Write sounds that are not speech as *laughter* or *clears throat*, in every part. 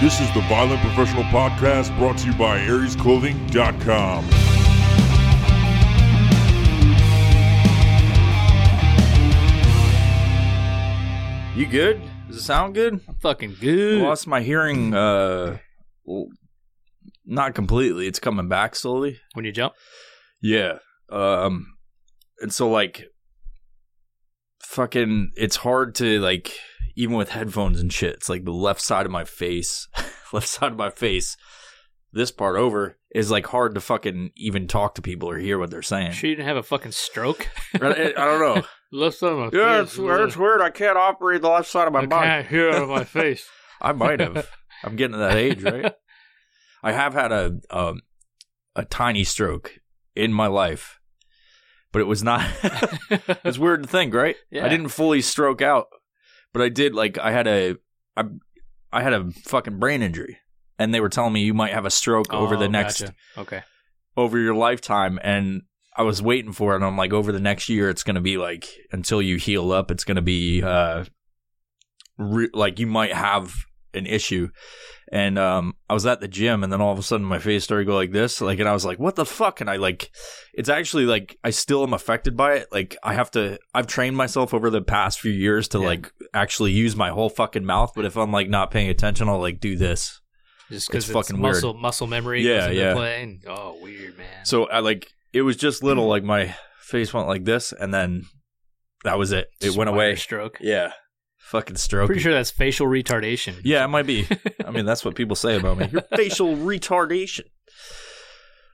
This is the Violent Professional Podcast brought to you by AresClothing.com. You good? Does it sound good? Fucking I good. lost my hearing uh well, not completely. It's coming back slowly. When you jump, Yeah. Um and so like fucking it's hard to like even with headphones and shit. It's like the left side of my face, *laughs* left side of my face, this part over is like hard to fucking even talk to people or hear what they're saying. sure you didn't have a fucking stroke. *laughs* I, I don't know. *laughs* Left side of my Yeah, face. it's, it's weird. I can't operate the left side of my I body. can't hear out of my face. I might have. I'm getting to that age, right? I have had a um, a tiny stroke in my life, but it was not. it's weird to think, right? Yeah. I didn't fully stroke out, but I did. Like I had a, I, I had a fucking brain injury, and they were telling me you might have a stroke over the Oh, next gotcha. Okay. over your lifetime, and I was waiting for it. And I'm like, over the next year, it's gonna be like until you heal up, it's gonna be uh, re- like you might have an issue. And um, I was at the gym, and then all of a sudden, my face started to go like this, like, and I was like, "What the fuck?" And I like, it's actually like I still am affected by it. Like I have to, I've trained myself over the past few years to Yeah. like actually use my whole fucking mouth. But if I'm like not paying attention, I'll like do this. Just because It's it's, fucking weird. muscle muscle memory. Yeah, yeah. Play and, oh, weird man. So I like it was just little, like my face went like this, and then that was it. It went away. Stroke. Yeah, fucking stroke. Pretty sure that's facial retardation. Yeah, it might be. I mean, that's what people say about me. Your *laughs* facial retardation.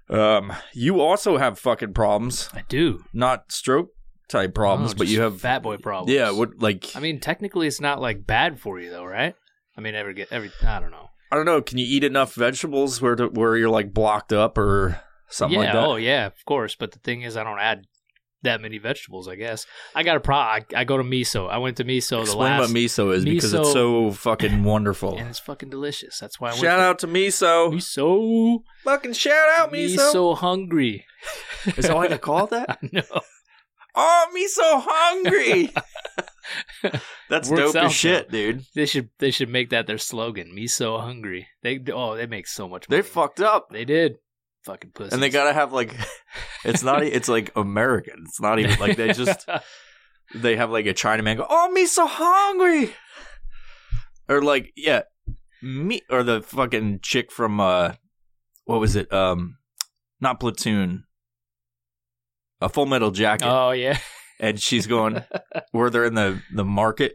Um, you also have fucking problems, I do. not stroke type problems, Oh, but you have fat boy problems. Yeah, what like I mean, technically, it's not like bad for you though, right? I mean, ever get every? I don't know. I don't know. Can you eat enough vegetables where to, where you're like blocked up or something yeah. like that? Oh yeah, of course. But the thing is, I don't add that many vegetables. I guess I got a pro. I, I go to miso. I went to miso the Explain last, what miso is because it's so fucking wonderful. and it's fucking delicious. That's why I Shout out to miso. miso. Fucking shout out miso. so hungry. Is that why they call that? *laughs* no. Oh, me so hungry. *laughs* That's Works dope as shit, dude. They should they should make that their slogan. Me so hungry. They oh they make so much They money. fucked up. They did. Fucking pussy. And they gotta have like, *laughs* it's not. It's like American. It's not even like they just. *laughs* They have like a Chinaman go, "Oh, me so hungry," or like, yeah, me or the fucking chick from uh, what was it? Um, not platoon. A Full Metal Jacket. Oh yeah. and she's going *laughs* where they're in the the market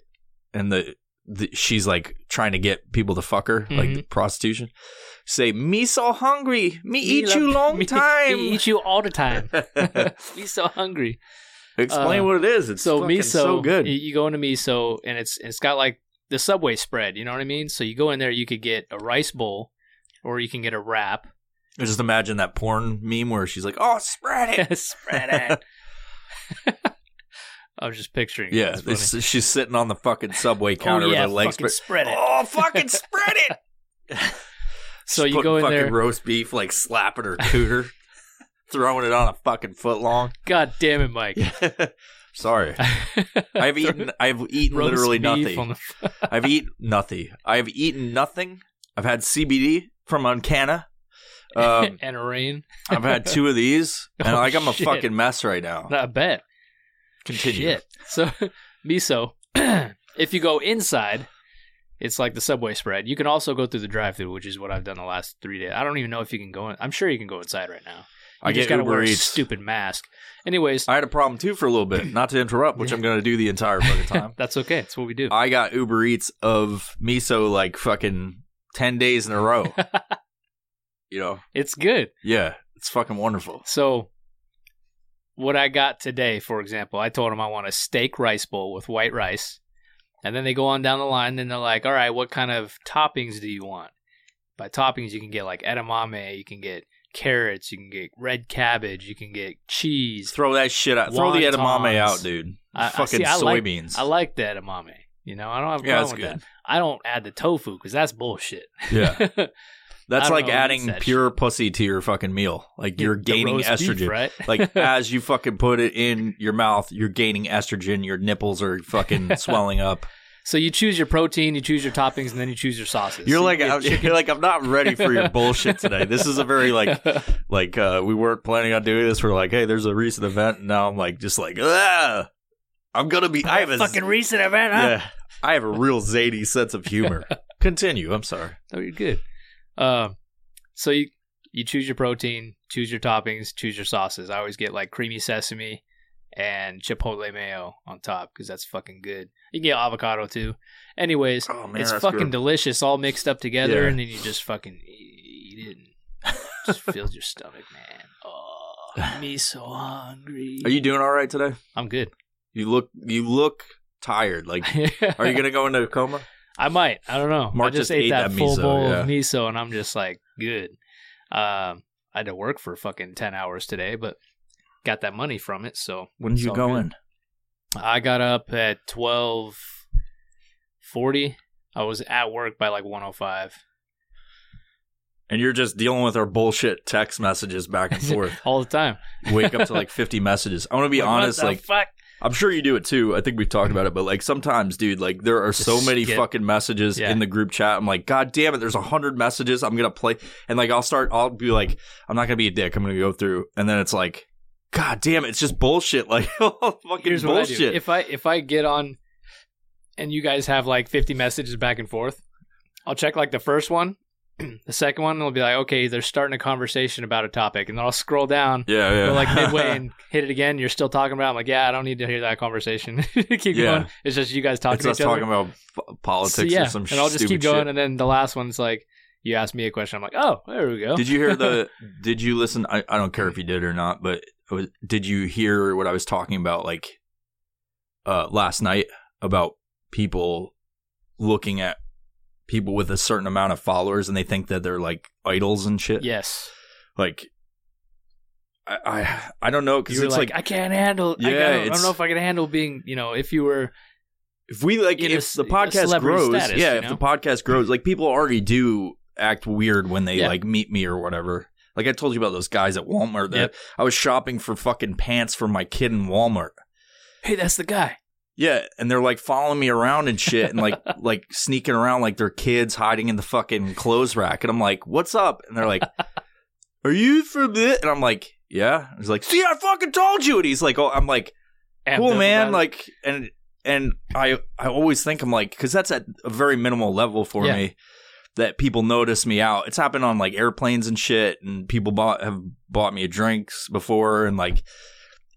and the, the she's like trying to get people to fuck her like Mhm. prostitution say me so hungry me Me eat love- you *laughs* long me- time Me eat you all the time. *laughs* *laughs* me so hungry. explain Uh, what it is it's so miso, so good You, you go into miso, and it's it's got like the Subway spread. You know what I mean? So you go in there, you could get a rice bowl, or you can get a wrap. I just imagine that porn meme where she's like oh spread it spread it. I was just picturing. it. yeah It's she's sitting on the fucking subway counter oh, yeah, with her legs fucking spread spread it. oh fucking *laughs* spread it So She's you go in fucking there. roast beef like slapping her cooter *laughs* throwing it on a fucking foot long God damn it, Mike! *laughs* sorry I've eaten. I've eaten Roast literally nothing. the- I've eaten nothing. I've eaten nothing. I've had CBD from Uncanna. Um, and a rain. I've had two of these, and Oh, like I'm a shit. fucking mess right now. I bet. Continue. Shit. So *laughs* miso. *clears throat* if you go inside, it's like the subway spread. You can also go through the drive-through, which is what I've done the last three days. I don't even know if you can go in. I'm sure you can go inside right now. You I just gotta Uber wear a stupid mask. Anyways, I had a problem too for a little bit. Not to interrupt, which I'm going to do the entire fucking *laughs* time. that's okay. That's what we do. I got Uber Eats of miso like fucking ten days in a row. *laughs* you know? it's good. Yeah, it's fucking wonderful. So, what I got today, for example, I told them I want a steak rice bowl with white rice. And then they go on down the line and they're like, all right, what kind of toppings do you want? By toppings, you can get like edamame, you can get carrots, you can get red cabbage, you can get cheese. Throw that shit out. Throw the edamame out, dude. I- I- fucking see, I like- soybeans. I like the edamame. You know, I don't have a yeah, problem with good. that. I don't add the tofu because that's bullshit. Yeah. *laughs* That's like know adding that pure pussy to your fucking meal. Like you're The gaining roast beef, estrogen. right? like *laughs* as you fucking put it in your mouth, you're gaining estrogen. Your nipples are fucking *laughs* swelling up. So you choose your protein, you choose your toppings, and then you choose your sauces. You're So like you I'm, *laughs* chicken. you're like I'm not ready for your bullshit today. This is a very like like uh we weren't planning on doing this. We're like, hey, there's a recent event, and now I'm like just like ah, I'm gonna be. I have a fucking recent event. Huh? yeah, I have a real zany sense of humor. Continue. I'm sorry. Oh, you're good. Um, so you you choose your protein, choose your toppings, choose your sauces. I always get like creamy sesame and chipotle mayo on top because that's fucking good. You can get avocado too. Anyways, Oh man, it's fucking good. delicious, all mixed up together, Yeah. and then you just fucking eat it. And just *laughs* fills your stomach, man. Oh, me so hungry. Are you doing all right today? I'm good. You look you look tired. Like, *laughs* are you gonna go into a coma? I might. I don't know. Mark I just, just ate, ate that, that full miso, bowl yeah. of miso, and I'm just like, good. Um, I had to work for fucking ten hours today, but got that money from it. So When did you go good. in? I got up at twelve forty. I was at work by like one o five. And you're just dealing with our bullshit text messages back and *laughs* forth. all the time. Wake up to like 50 messages. I want to be Like, honest. Like, fuck? I'm sure you do it too. I think we've talked about it, but like sometimes, dude, like there are Just so many skip. fucking messages Yeah. in the group chat. I'm like, God damn it, there's a hundred messages. I'm gonna play, and like I'll start. I'll be like, I'm not gonna be a dick. I'm gonna go through, and then it's like, God damn it, it's just bullshit. *laughs* Like fucking Here's what I bullshit. If I if I get on, and you guys have like fifty messages back and forth, I'll check like the first one. *clears throat* The second one will be like, okay, they're starting a conversation about a topic, and then I'll scroll down, yeah, yeah. go like midway, *laughs* and hit it again. You're still talking about. it. I'm like, yeah, I don't need to hear that conversation. *laughs* keep Yeah. going. It's just you guys talking it's to us each other. talking about p- politics So, yeah, or some and I'll just keep going, shit. and then the last one's like, you ask me a question. I'm like, oh, there we go. Did you hear the? *laughs* did you listen? I, I don't care if you did or not, but was, did you hear what I was talking about? Like, uh, last night about people looking at people with a certain amount of followers and they think that they're like idols and shit. Yes. Like, I I, I don't know because it's like, like, I can't handle. I, Yeah, gotta- I don't know if I can handle being. You know, if you were. if we like in a if the podcast grows, status, yeah, if know? the podcast grows, like people already do act weird when they Yeah. like meet me or whatever. Like I told you about those guys at Walmart that Yep. I was shopping for fucking pants for my kid in Walmart. Hey, that's the guy. Yeah, and they're like following me around and shit and like *laughs* like sneaking around like they're kids hiding in the fucking clothes rack. And I'm like, "What's up?" And they're like, *laughs* "Are you from it?" And I'm like, "Yeah." He's like, "See, I fucking told you." And he's like, "Oh, I'm like, cool man like and and i i always think i'm like because that's at a very minimal level for Yeah. me that people notice me out it's happened on like airplanes and shit and people bought have bought me drinks before and like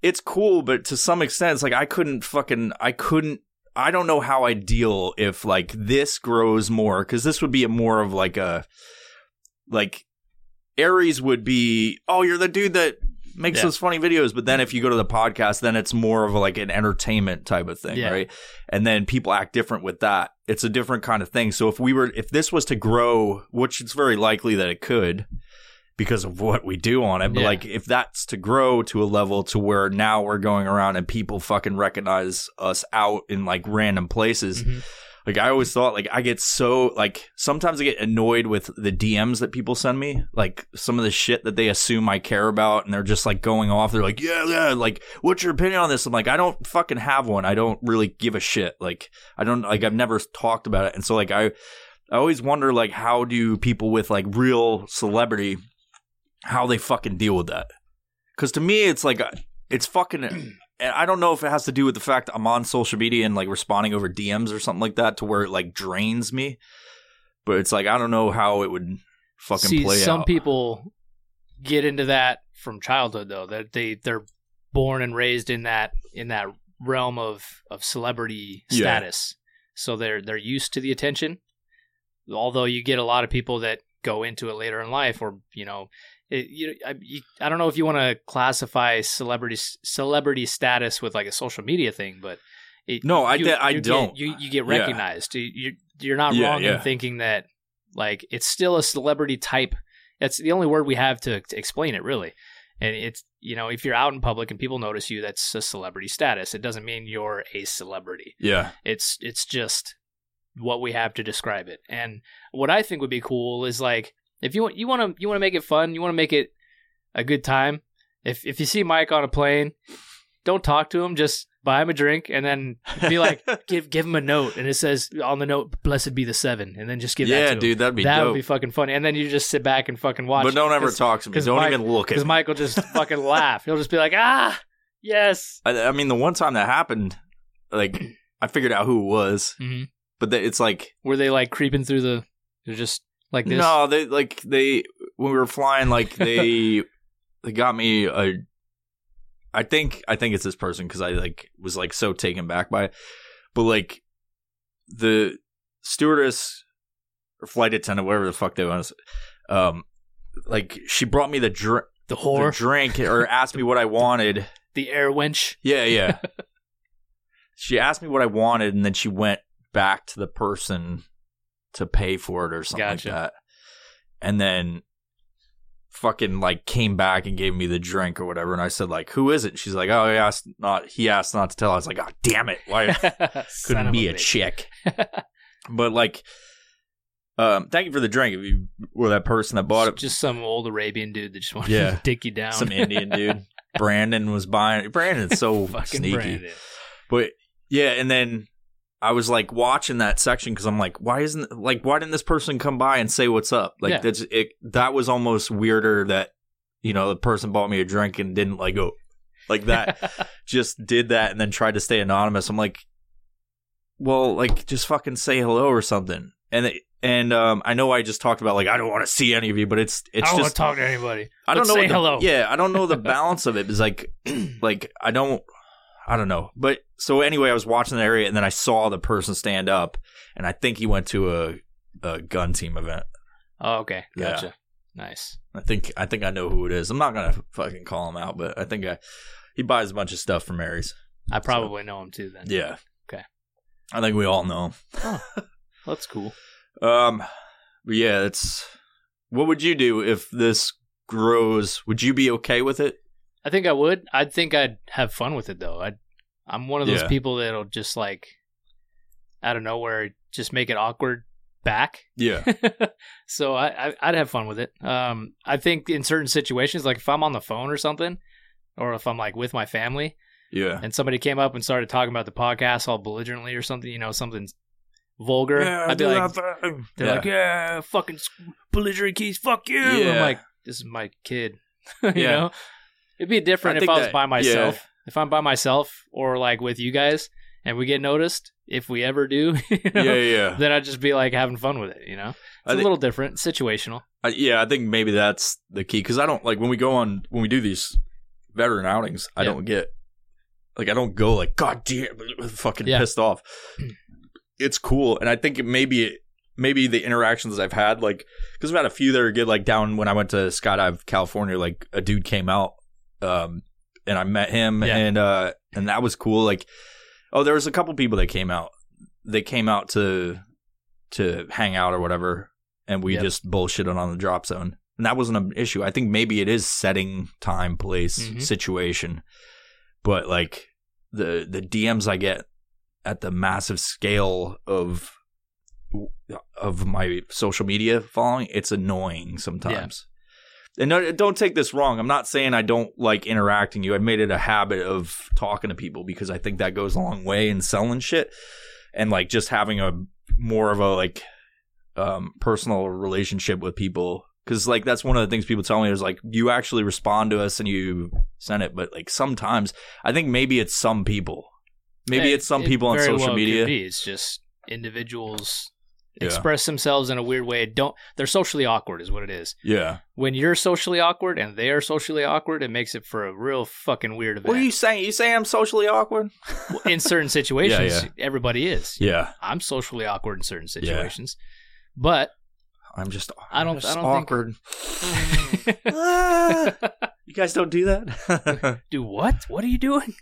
it's cool but to some extent it's like i couldn't fucking i couldn't i don't know how i deal if like this grows more because this would be a more of like a like Ares would be oh you're the dude that makes Yeah. those funny videos but then if you go to the podcast then it's more of like an entertainment type of thing Yeah. right and then people act different with that it's a different kind of thing so if we were if this was to grow which it's very likely that it could because of what we do on it but Yeah. like if that's to grow to a level to where now we're going around and people fucking recognize us out in like random places Mhm. like I always thought like I get so like sometimes I get annoyed with the DMs that people send me, like some of the shit that they assume I care about and they're just like going off. They're like, "Yeah, yeah, like what's your opinion on this?" I'm like, "I don't fucking have one. I don't really give a shit." Like I don't like I've never talked about it. And so like I I always wonder like how do people with like real celebrity how they fucking deal with that? Cuz to me it's like uh, it's fucking uh, *clears throat* and I don't know if it has to do with the fact I'm on social media and like responding over DMs or something like that to where it like drains me. But it's like I don't know how it would fucking See, play some out. people get into that from childhood, though. That they they're born and raised in that in that realm of of celebrity Yeah. status, so they're they're used to the attention. Although you get a lot of people that go into it later in life, or you know, it, you, I, you, I don't know if you want to classify celebrity celebrity status with like a social media thing, but it, No, I you- di- I you don't. you you get Yeah. recognized. You you're, you're not Yeah, wrong yeah. in thinking that like it's still a celebrity type. That's the only word we have to, to explain it, really. And it's you know if you're out in public and people notice you, that's a celebrity status. It doesn't mean you're a celebrity. yeah. It's it's just what we have to describe it. And what I think would be cool is like if you want you want to you want to make it fun, you want to make it a good time. If if you see Mike on a plane, don't talk to him. Just buy him a drink, and then be like, *laughs* give give him a note, and it says on the note, "Blessed be the seven, and then just give that yeah, him. dude, that'd be that dope. would be fucking funny. And then you just sit back and fucking watch. but don't ever talk to me. Don't Mike- even look at *laughs* Because. Mike will just fucking laugh. He'll just be like, ah, yes. I, I mean, the one time that happened, like I figured out who it was, Mhm. but the, it's like Were they like creeping through the? They're just like this. no, they like they when we were flying, like *laughs* they they got me a. I think I think it's this person because I like was like so taken back by it, but like the stewardess or flight attendant, whatever the fuck they was, um, like she brought me the drink. the The whore, drink or asked me what I wanted. the air wench. Yeah, yeah. *laughs* she asked me what I wanted, and then she went back to the person to pay for it or something Gotcha. like that. And then fucking like came back and gave me the drink or whatever. And I said like, "Who is it?" She's like, "Oh, he asked not. He asked not to tell." I was like, "Oh, damn it! Why *laughs* *laughs* couldn't be a bitch. chick?" *laughs* but like, um, thank you for the drink. If you were that person that bought it, Just some old Arabian dude that just wanted Yeah. to dick you down. some Indian dude. Brandon was buying. Brandon's so fucking sneaky. Brandon. But yeah, and then I was like watching that section because I'm like, why isn't like why didn't this person come by and say what's up? Like Yeah. that's it. That was almost weirder that you know the person bought me a drink and didn't like go like that. *laughs* just did that and then tried to stay anonymous. I'm like, well, like just fucking say hello or something. And it, and um, I know I just talked about like I don't want to see any of you, but it's it's I don't want just to talk to anybody. I don't Let's know say the, hello. Yeah, I don't know the *laughs* balance of it. It's like, *clears throat* like I don't, I don't know. But so anyway, I was watching the area and then I saw the person stand up, and I think he went to a a gun team event. Oh, okay, Yeah. gotcha. Nice. I think I think I know who it is. I'm not gonna fucking call him out, but I think I he buys a bunch of stuff from Mary's. I probably know him too. Then. Yeah. Okay. I think we all know. *laughs* that's cool. Um, but yeah, it's. What would you do if this grows? Would you be okay with it? I think I would. I'd think I'd have fun with it though. I, I'm one of those Yeah. people that'll just like, out of nowhere, just make it awkward back. Yeah. *laughs* so I, I I'd have fun with it. Um, I think in certain situations, like if I'm on the phone or something, or if I'm like with my family, Yeah. and somebody came up and started talking about the podcast all belligerently or something, you know, something vulgar, Yeah, I'd be like, they're yeah. like, yeah, fucking belligerent keys, fuck you. Yeah. I'm like, this is my kid. *laughs* you Yeah. know, it'd be different I if I was that- by yeah. myself. If I'm by myself or like with you guys and we get noticed, if we ever do, *laughs* you know, yeah, yeah. then I'd just be like having fun with it. You know, it's I a thi- little different, situational. I, yeah, I think maybe that's the key because I don't like when we go on when we do these veteran outings. I Yeah. don't get like I don't go like God damn, *laughs* fucking Yeah. pissed off. It's cool, and I think it maybe maybe the interactions I've had like because I've had a few that are good. Like down when I went to skydive California, like a dude came out, um, and I met him, Yeah. and uh, and that was cool. Like, oh, there was a couple people that came out. They came out to to hang out or whatever, and we Yep. just bullshitted on the drop zone. And that wasn't an issue. I think maybe it is setting, time, place, Mhm. situation. But like the the DMs I get at the massive scale of of my social media following, it's annoying sometimes. And no, don't take this wrong. I'm not saying I don't like interacting you. I've made it a habit of talking to people because I think that goes a long way in selling shit and like just having a more of a like um personal relationship with people because like that's one of the things people tell me is like you actually respond to us and you send it but like sometimes i think maybe it's some people maybe It- it's some people on social media. It's just individuals Yeah. express themselves in a weird way. Don't they're socially awkward, is what it is. yeah When you're socially awkward and they are socially awkward, it makes it for a real fucking weird event. what are you saying you saying i'm socially awkward in certain *laughs* situations, Yeah, everybody is. yeah I'm socially awkward in certain situations, but i'm just I don't- just I don't awkward *laughs* *laughs* Ah, you guys don't do that do what? What are you doing?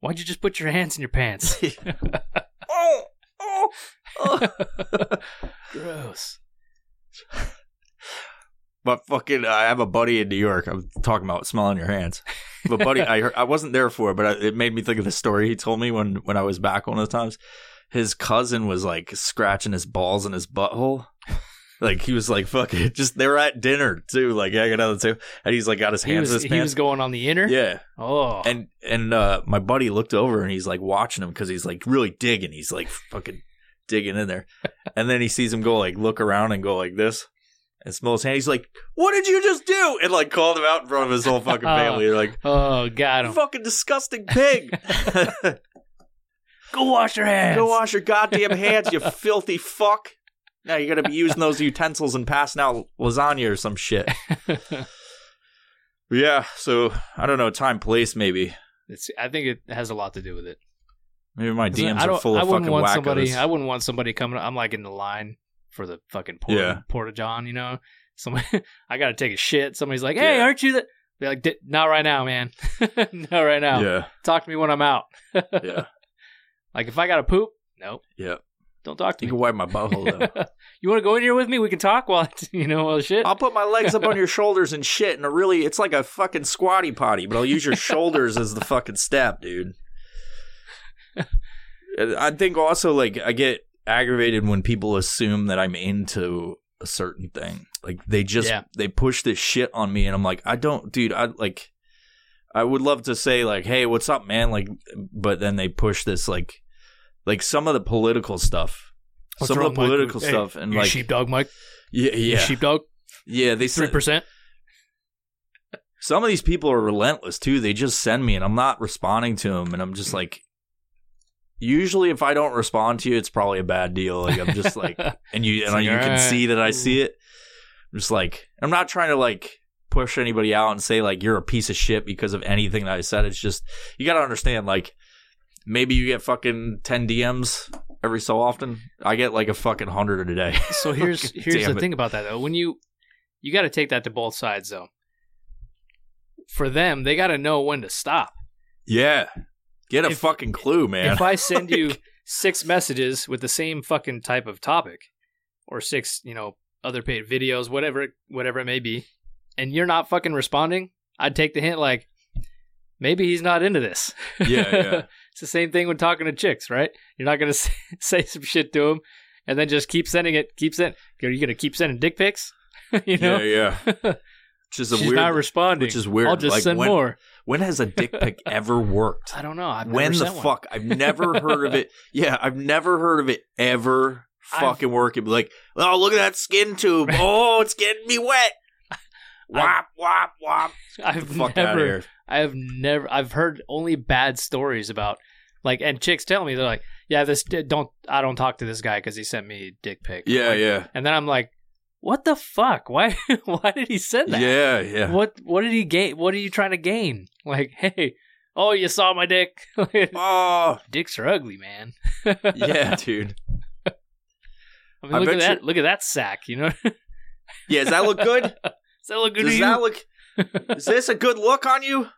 Why'd you just put your hands in your pants? *laughs* Gross. But fucking, I have a buddy in New York. I'm talking about smelling your hands. But buddy, I heard, I wasn't there for it, but I, it made me think of the story he told me when when I was back one of the times. His cousin was like scratching his balls in his butthole, Like he was like fucking *laughs* just they were at dinner too, like hanging out too, and he's like got his He hands in was his he was going on the inner. yeah, Oh, and and uh my buddy looked over and he's like watching him because he's like really digging. He's like fucking digging in there, *laughs* and then he sees him go like look around and go like this. And smells his hand. He's like, "What did you just do?" And like called him out in front of his whole fucking *laughs* family. They're like, oh, god, "You him. fucking disgusting pig! Go wash your hands. Go wash your goddamn hands, you filthy fuck! Now you're gonna be using those *laughs* utensils and passing out lasagna or some shit." *laughs* Yeah, so I don't know, time, place, maybe. It's, I think it has a lot to do with it. Maybe my DMs I are full I of wouldn't fucking want wackos. somebody. I wouldn't want somebody coming. I'm like in the line for the fucking porta, Yeah. porta john. You know, somebody. *laughs* I got to take a shit. Somebody's like, "Hey, Yeah. aren't you that?" Be like, "D- "Not right now, man. not right now. Yeah, Talk to me when I'm out." yeah, Like if I got to poop, nope. yeah. Don't talk to You me. can wipe my butthole though. *laughs* you want to go in here with me? We can talk while *laughs* you know while shit. I'll put my legs up on your *laughs* shoulders and shit, and a really, it's like a fucking squatty potty, but I'll use your shoulders as the fucking step, dude. I think also like I get aggravated when people assume that I'm into a certain thing. Like they just Yeah. they push this shit on me, and I'm like, I don't, dude. I like, I would love to say like, hey, what's up, man? Like, but then they push this like, like some of the political stuff. What's some wrong, of the Mike? political Hey, stuff and you like sheepdog, Mike. yeah You yeah sheepdog. yeah they Three percent. some of these people are relentless too. They just send me and I'm not responding to them and I'm just like usually if I don't respond to you it's probably a bad deal. Like I'm just like *laughs* and you and like, you can alright. see that I see it. I'm just like I'm not trying to like push anybody out and say like you're a piece of shit because of anything that I said. It's just you got to understand like maybe you get fucking 10 DMs every so often. I get like a fucking 100 a day. *laughs* So here's *laughs* here's the it. thing about that though. When you you got to take that to both sides though. For them, they got to know when to stop. Yeah. Get a If- fucking clue, man. If I send you *laughs* six messages with the same fucking type of topic, or six, you know, other paid videos, whatever, whatever it may be, and you're not fucking responding, I'd take the hint like maybe he's not into this. Yeah, yeah. *laughs* it's the same thing when talking to chicks, right? You're not gonna *laughs* say, say some shit to him and then just keep sending it. Keep sending. Are you gonna keep sending dick pics? *laughs* you know, Yeah, yeah. Which is a she's weird. not responding. which is weird. I'll just Like, send when- more. when has a dick pic ever worked? I don't know. I've when never the sent one. fuck? I've never heard of it. Yeah, I've never heard of it ever I've- fucking working. Like, oh, look at that skin tube. Oh, it's getting me wet. Wop, wop, wop. I've Fuck out of never. I have never. I've heard only bad stories about like, and chicks tell me they're like, yeah, this don't. I don't talk to this guy because he sent me dick pic. Yeah, Like, yeah. And then I'm like, what the fuck? Why? *laughs* why did he send that? Yeah, yeah. What? What did he gain? What are you trying to gain? Like, *laughs* hey, oh, you saw my dick. *laughs* Oh, Dicks are ugly, man. yeah, dude. I mean, I look at that. Look at that sack. You know. Yeah, does that look good? Does that look good Does to you? that look? Is this a good look on you?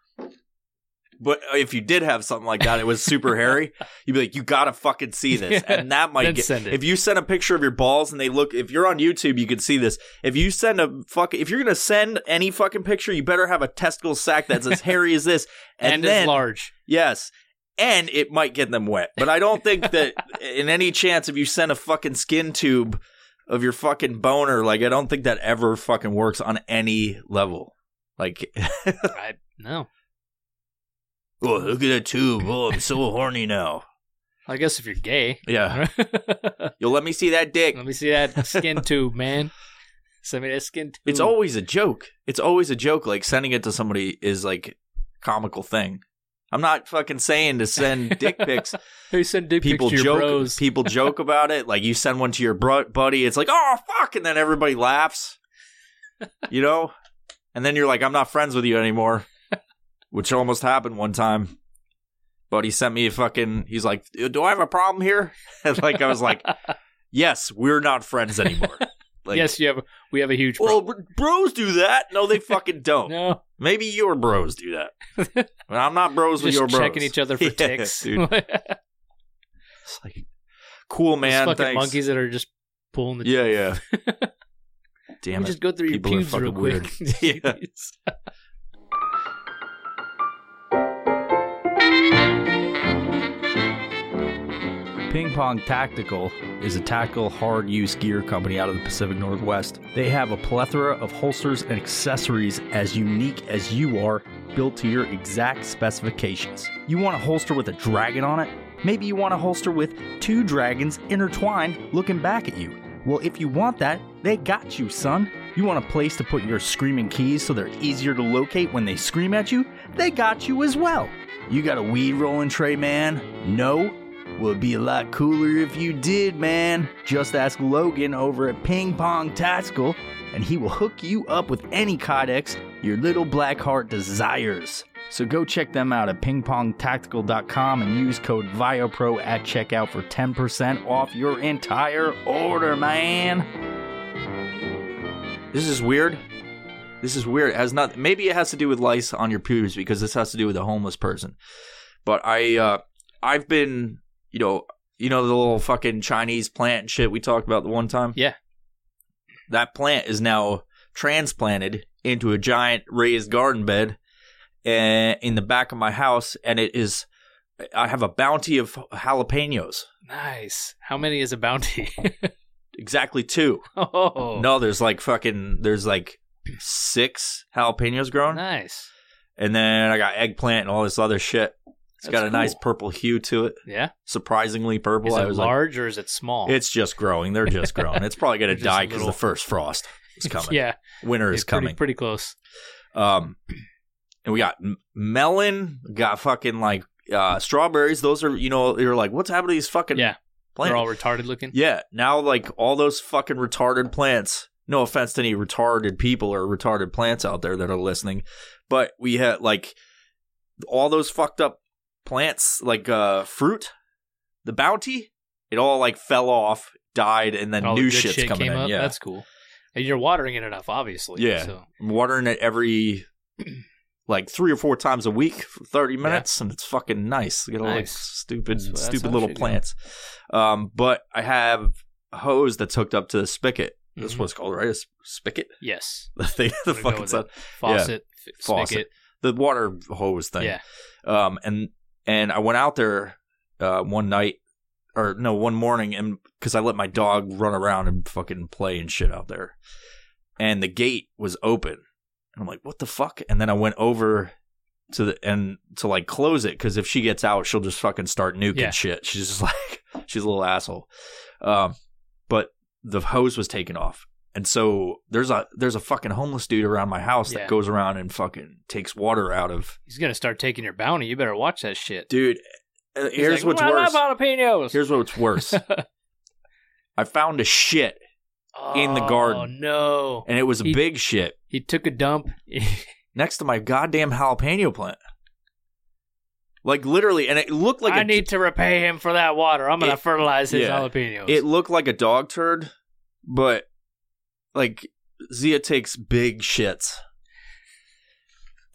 But if you did have something like that, it was super hairy. *laughs* You'd be like, you gotta fucking see this, Yeah. and that might get. If you send a picture of your balls and they look, if you're on YouTube, you can see this. If you send a fuck, if you're gonna send any fucking picture, you better have a testicle sack that's as hairy as this, *laughs* and, and then it's large. yes, and it might get them wet. But I don't think that in any chance if you send a fucking skin tube of your fucking boner, like I don't think that ever fucking works on any level. Like, *laughs* I no. Oh, look at that tube. Oh, I'm so horny now. I guess if you're gay. Yeah, *laughs* you'll let me see that dick. Let me see that skin *laughs* tube, man. Send me that skin tube. It's always a joke. It's always a joke. Like sending it to somebody is like comical thing. I'm not fucking saying to send dick pics. *laughs* Hey, send dick People pics to joke. bros. People joke about it. Like you send one to your bro- buddy. It's like, oh fuck, and then everybody laughs. You know, and then you're like, I'm not friends with you anymore, which almost happened one time. But he sent me a fucking. He's like, "Do I have a problem here?" *laughs* And like I was like, *laughs* "Yes, we're not friends anymore." *laughs* Like, yes, you have. We have a huge. Well, problem. br- bros do that. No, they fucking don't. no, Maybe your bros do that. Well, I'm not bros with your bros. checking each other for Yeah, ticks. dude. It's like, cool, Those man. fucking Thanks. monkeys that are just pulling the. Yeah, yeah. Damn it. just go through your People are pubes real quick. Yeah. Ping Pong Tactical is a tactical hard use gear company out of the Pacific Northwest. They have a plethora of holsters and accessories as unique as you are, built to your exact specifications. You want a holster with a dragon on it? Maybe you want a holster with two dragons intertwined looking back at you. Well, if you want that, they got you, son. You want a place to put your screaming keys so they're easier to locate when they scream at you? They got you as well. You got a weed rolling tray, man? No? It'd be a lot cooler if you did, man. Just ask Logan over at Ping Pong Tactical, and he will hook you up with any Kydex your little black heart desires. So go check them out at pingpongtactical.com and use code VIOPRO at checkout for 10% off your entire order, man. This is weird. This is weird. It has not maybe it has to do with lice on your pubes because this has to do with a homeless person. But I uh I've been, you know, you know the little fucking Chinese plant shit we talked about the one time? Yeah. That plant is now transplanted into a giant raised garden bed uh, in the back of my house and it is I have a bounty of jalapenos. Nice. How many is a bounty? *laughs* Exactly two. oh, No, there's like fucking there's like six jalapenos grown. Nice. And then I got eggplant and all this other shit. It's That's got a nice purple hue to it. Yeah. Surprisingly purple. Is I it was large or is it small? it's just growing. They're just *laughs* growing. It's probably gonna die because the first frost is *laughs* coming. yeah. Winter is pretty, coming. pretty close. Um, and we got melon. Got fucking like uh, strawberries. Those are you know you're like what's happening to these fucking Yeah. plants? They're all retarded looking. Yeah, now like all those fucking retarded plants. No offense to any retarded people or retarded plants out there that are listening, but we had like all those fucked up plants, like uh fruit, the bounty, it all like fell off, died, and then all new good shit's shit coming came in. up. Yeah, That's cool. And you're watering it enough, obviously. Yeah. So I'm watering it every like three or four times a week for 30 minutes and it's fucking nice. Get all like stupid That's- that's stupid little plants. Um but I have a hose that's hooked up to the spigot. That's Mhm. what it's called, right? A spigot? yes, *laughs* The thing the fucking faucet, f- Faucet. spigot. the water hose thing. Yeah. Um and and I went out there uh one night or no, one morning and cuz I let my dog run around and fucking play and shit out there. And the gate was open. And I'm like, "What the fuck?" And then I went over to the and to like close it cuz if she gets out, she'll just fucking start nuking Yeah. shit. *laughs* She's just like *laughs* she's a little asshole. Um but the hose was taken off. And so there's a there's a fucking homeless dude around my house Yeah. that goes around and fucking takes water out of He's gonna start taking your bounty. You better watch that shit. dude. uh, He's Here's like, what's "I worse. jalapenos. Here's what's worse. *laughs* I found a shit, in the garden. Oh no! and it was a He- big shit He took a dump. *laughs* next to my goddamn jalapeno plant. Like literally, and it looked like I a, need to repay him for that water. I'm gonna It- fertilize his yeah. jalapenos. it looked like a dog turd, but like Zia takes big shits.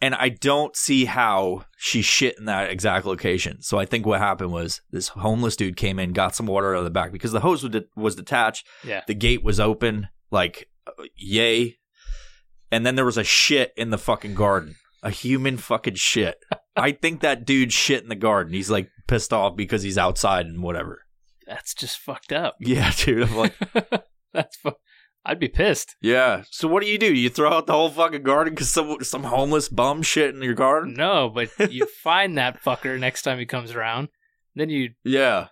And I don't see how she shit in that exact location. So I think what happened was this homeless dude came in, got some water out of the back because the hose was, was detached. yeah. The gate was open, like, uh, yay. And then there was a shit in the fucking garden. A human fucking shit. *laughs* I think that dude shit in the garden. He's like pissed off because he's outside and whatever. That's just fucked up. Yeah, dude. I'm like, *laughs* That's fu- I'd be pissed. yeah. So what do you do? You throw out the whole fucking garden because some some homeless bum shit in your garden? No, but you *laughs* find that fucker next time he comes around. Then you, Yeah,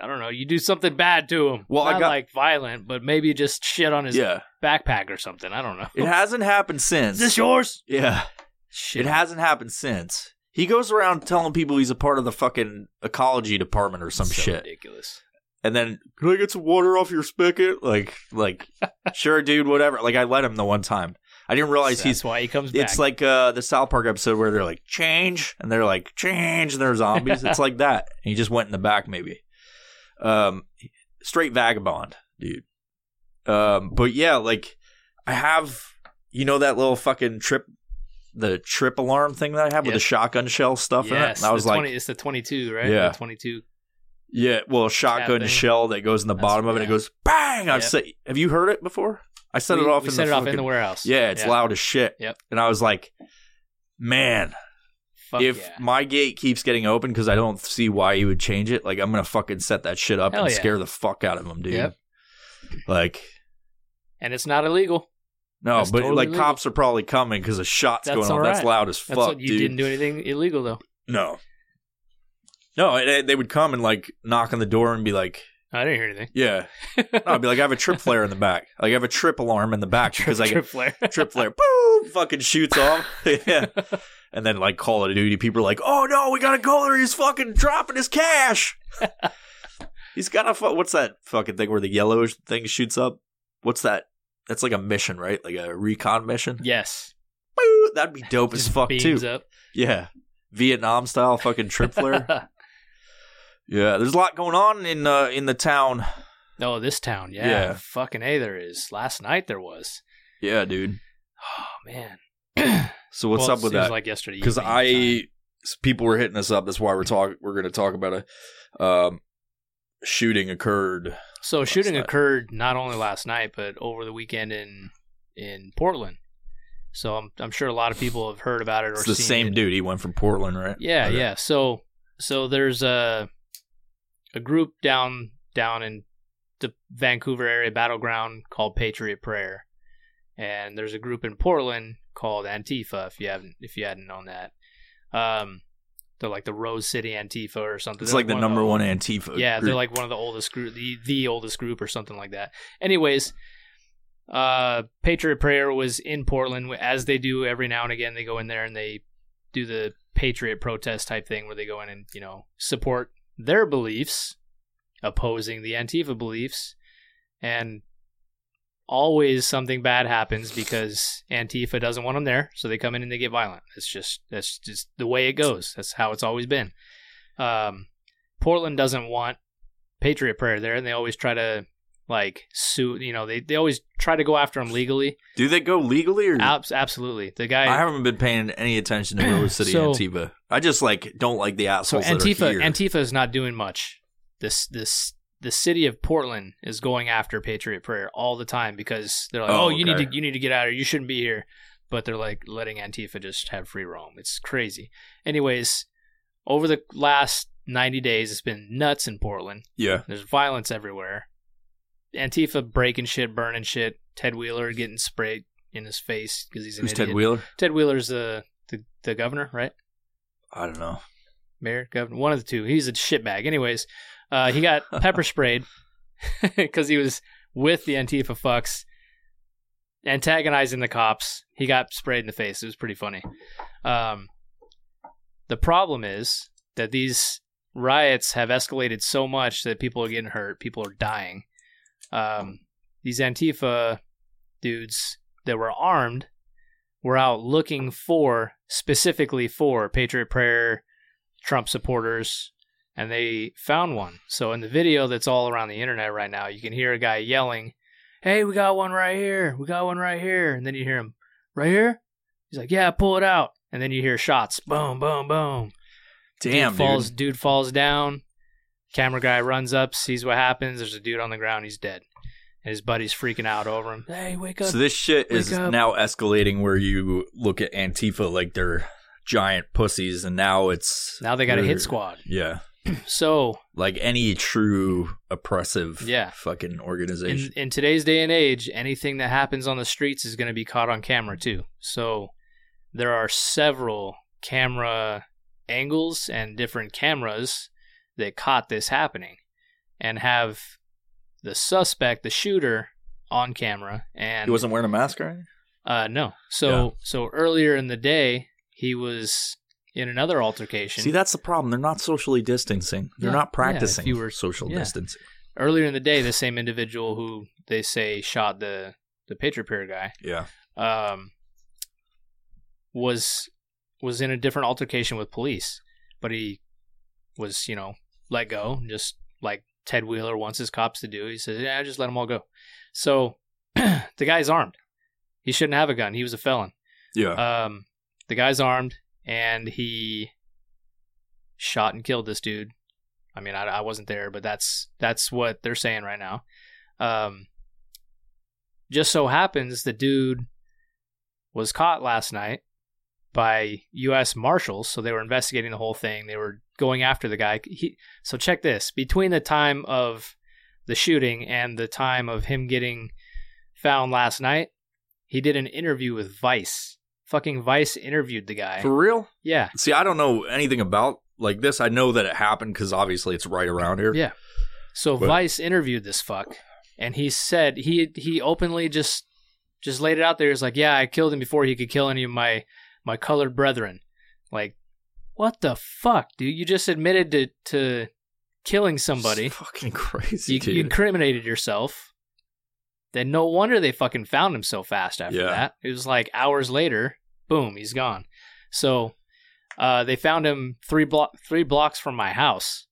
I don't know, you do something bad to him. Well, I got- like violent, but maybe just shit on his yeah. backpack or something. I don't know. It hasn't happened since. Is this yours? yeah, Shit. it hasn't happened since. He goes around telling people he's a part of the fucking ecology department or some So shit. Ridiculous. And then can I get some water off your spigot? Like, like, *laughs* sure, dude, whatever. Like, I let him the one time. I didn't realize That's he's. why he comes back. It's like uh, the South Park episode where they're like change, and they're like change, and they're zombies. it's like that. And he just went in the back, maybe. Um, straight vagabond, dude. Um, but yeah, like I have, you know, that little fucking trip, the trip alarm thing that I have with the shotgun shell stuff in it. And I was the like, it's the 22, right? Yeah. 22. Yeah, well, shotgun thing. shell that goes in the That's- bottom of it. It yeah. goes bang. I've Yep. said, have you heard it before? I set we, it off. we in set the it off in fucking- the warehouse. Yeah, it's loud as shit. Yep. And I was like, man, Fuck if yeah. my gate keeps getting open because I don't see why you would change it, like I'm gonna fucking set that shit up Hell and yeah. scare the fuck out of them, dude. Yep. Like and it's not illegal. no, That's but totally like legal. cops are probably coming because a shot's That's going on. all That's loud as That's fuck, what you dude. didn't do anything illegal though. No, no, they would come and like knock on the door and be like, oh, I didn't hear anything. "Yeah," *laughs* no, I'd be like, "I have a trip flare in the back. Like I have a trip alarm in the back *laughs* because I trip flare. *laughs* trip flare, boom, fucking shoots off." yeah. And then like Call of Duty, people are like, "Oh no, we gotta go there. He's fucking dropping his cash. He's got a fu- what's that fucking thing where the yellow thing shoots up? What's that? That's like a mission, right? Like a recon mission. yes. That'd be dope as fuck too. up. Yeah, Vietnam style fucking trip flare. Yeah, there's a lot going on in uh, in the town. oh, this town, yeah. Yeah. Fucking A there is. Last night there was. Yeah, dude. Oh man. *clears throat* So what's Well, up with seems that? like yesterday. Because I people were hitting us up. That's why we're talk. We're going to talk about a um, shooting occurred. So shooting night. occurred not only last night but over the weekend in in Portland. So I'm I'm sure a lot of people have heard about it or It's the same it. dude. He went from Portland, right? Yeah, Okay. yeah. So so there's a a group down down in the Vancouver area Battle Ground called Patriot Prayer. And there's a group in Portland called Antifa if you haven't if you hadn't known that. Um they're like the Rose City Antifa or something. It's They're like the number one Antifa. yeah, group. they're like one of the oldest group, the the oldest group or something like that. Anyways, uh, Patriot Prayer was in Portland as they do every now and again. They go in there and they do the Patriot protest type thing where they go in and you know support their beliefs, opposing the Antifa beliefs, and always something bad happens because Antifa doesn't want them there, so they come in and they get violent. It's just that's just the way it goes. That's how it's always been. Um, Portland doesn't want Patriot Prayer there, and they always try to like sue. You know, they they always try to go after them legally. Do they go legally or? Abs- absolutely, the guy. I haven't been paying any attention to Rose City *clears throat* So- Antifa. I just like don't like the so assholes that Antifa. Antifa is not doing much. This this the city of Portland is going after Patriot Prayer all the time because they're like, Oh, oh, you need to you need to get out of here. You shouldn't be here. But they're like letting Antifa just have free roam. It's crazy. Anyways, over the last ninety days, it's been nuts in Portland. yeah, There's violence everywhere. Antifa breaking shit, burning shit. Ted Wheeler getting sprayed in his face because he's an who's idiot. Ted Wheeler? Ted Wheeler's the, the the governor, right? I don't know. Mayor, governor, one of the two. He's a shitbag. Anyways, uh, he got *laughs* pepper sprayed *laughs* because he was with the Antifa fucks, antagonizing the cops. He got sprayed in the face. It was pretty funny. Um, the problem is that these riots have escalated so much that people are getting hurt. People are dying. Um, these Antifa dudes that were armed were out looking for specifically for Patriot Prayer Trump supporters and they found one. So in the video that's all around the internet right now, you can hear a guy yelling, "Hey, we got one right here. We got one right here." And then you hear him, "Right here?" He's like, "Yeah, pull it out." And then you hear shots, boom, boom, boom. Damn, dude falls, dude. dude falls down. Camera guy runs up, sees what happens. There's a dude on the ground. He's dead. And his buddy's freaking out over him. Hey, wake up! So this shit is up. now escalating where you look at Antifa like they're giant pussies, and now it's now they got a hit squad. Yeah, *clears throat* So like any true oppressive, Yeah. fucking in, organization. in today's day and age, anything that happens on the streets is going to be caught on camera too. So there are several camera angles and different cameras that caught this happening and have the suspect, the shooter, on camera. And he wasn't wearing a mask, right? uh, no. So so earlier in the day, he was in another altercation. See, that's the problem. They're not socially distancing. They're Yeah, not yeah, if practicing you were- social yeah. distancing. earlier in the day, the same individual who they say shot the the Patriot Prayer guy. Yeah. um, was was in a different altercation with police, but he was you know let go, just like Ted Wheeler wants his cops to do. He says, "Yeah, just let them all go." So *clears throat* the guy's armed. He shouldn't have a gun. He was a felon. Yeah. Um, the guy's armed, and he shot and killed this dude. I mean, I, I wasn't there, but that's that's what they're saying right now. Um, just so happens the dude was caught last night by U.S. Marshals. So they were investigating the whole thing. They were going after the guy. He, so check this: between the time of the shooting and the time of him getting found last night, he did an interview with Vice. Fucking Vice interviewed the guy. For real? yeah, See, I don't know anything about like this. I know that it happened because obviously it's right around here. Yeah. So But- Vice interviewed this fuck, and he said he he openly just just laid it out there. He's like, "Yeah, I killed him before he could kill any of my my colored brethren." Like, what the fuck, dude? You just admitted to to killing somebody. It's fucking crazy, You, dude. you incriminated yourself. Then no wonder they fucking found him so fast after Yeah. that. It was like hours later, boom, he's gone. So uh, they found him three block three blocks from my house,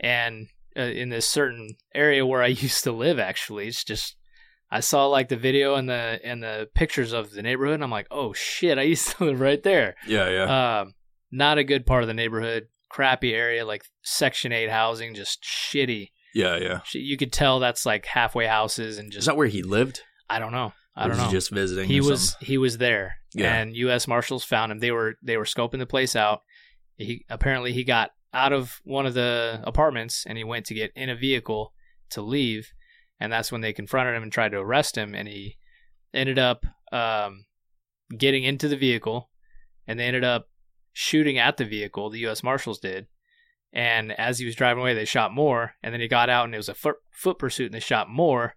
and uh, in this certain area where I *laughs* used to live. Actually, it's just I saw like the video and the and the pictures of the neighborhood. And I'm like, oh shit, I used *laughs* to live right there. yeah, yeah. Um, not a good part of the neighborhood. Crappy area, like Section Eight housing, just shitty. yeah, yeah. You could tell that's like halfway houses and just. Is that where he lived? I don't know. I don't know. he just visiting. he was something? he was there, Yeah. and U.S. Marshals found him. They were they were scoping the place out. He apparently he got out of one of the apartments and he went to get in a vehicle to leave, and that's when they confronted him and tried to arrest him. And he ended up um, getting into the vehicle, and they ended up shooting at the vehicle. The U.S. Marshals did. And as he was driving away, they shot more. And then he got out, and it was a foot, foot pursuit, and they shot more.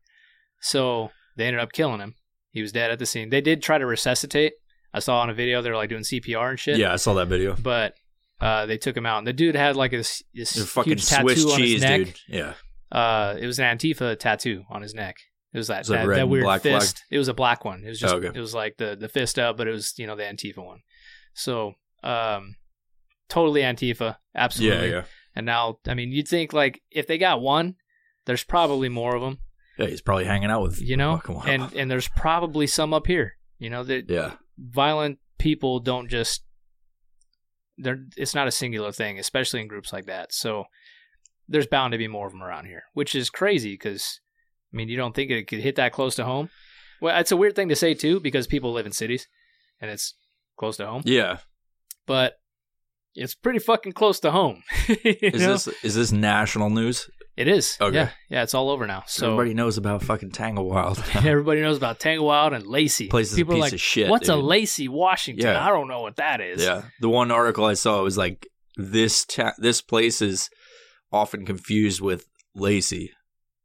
So they ended up killing him. He was dead at the scene. They did try to resuscitate. I saw on a video they were like doing CPR and shit. Yeah, I saw that video. But uh, they took him out, and the dude had like this, this fucking huge tattoo Swiss on cheese, his neck. dude. Yeah. Uh, it was an Antifa tattoo on his neck. It was that Was that, that weird black flag? fist. It was a black one. It was just Oh, okay. it was like the the fist up, but it was you know the Antifa one. So um, totally Antifa, absolutely. yeah. And now, I mean, you'd think like if they got one, there's probably more of them, Yeah, he's probably hanging out with you know, fucking one of and and there's probably some up here, you know, that yeah, violent people don't just they're it's not a singular thing especially in groups like that so there's bound to be more of them around here which is crazy because i mean you don't think it could hit that close to home well it's a weird thing to say too because people live in cities and it's close to home yeah. but it's pretty fucking close to home *laughs* Is know? this is this national news? it is Okay. yeah yeah it's all over now so Everybody knows about fucking Tanglewilde. *laughs* everybody knows about Tanglewilde and Lacey. Place is a People are piece like, of shit, What's a. Lacey, Washington? Yeah. I don't know what that is. Yeah, the one article I saw was like this ta- this place is often confused with Lacey,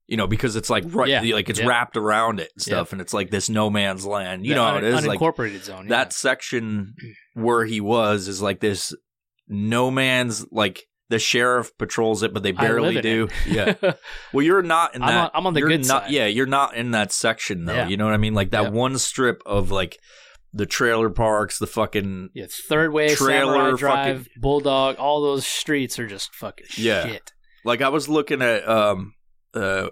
you know, because it's like right, Yeah. like it's Yeah. wrapped around it and stuff, and it's like this no man's land. You The know how un- it is, like unincorporated zone. yeah. that section *clears throat* where he was is like this no man's like the sheriff patrols it, but they barely do. Yeah. *laughs* Well, you're not in I'm that. on- I'm on the you're good not, side. Yeah, you're not in that section though. Yeah. You know what I mean? Like that Yeah. one strip of like the trailer parks, the fucking yeah, third way, Trailer, Drive, fucking- Bulldog, all those streets are just fucking Yeah. shit. like I was looking at um uh,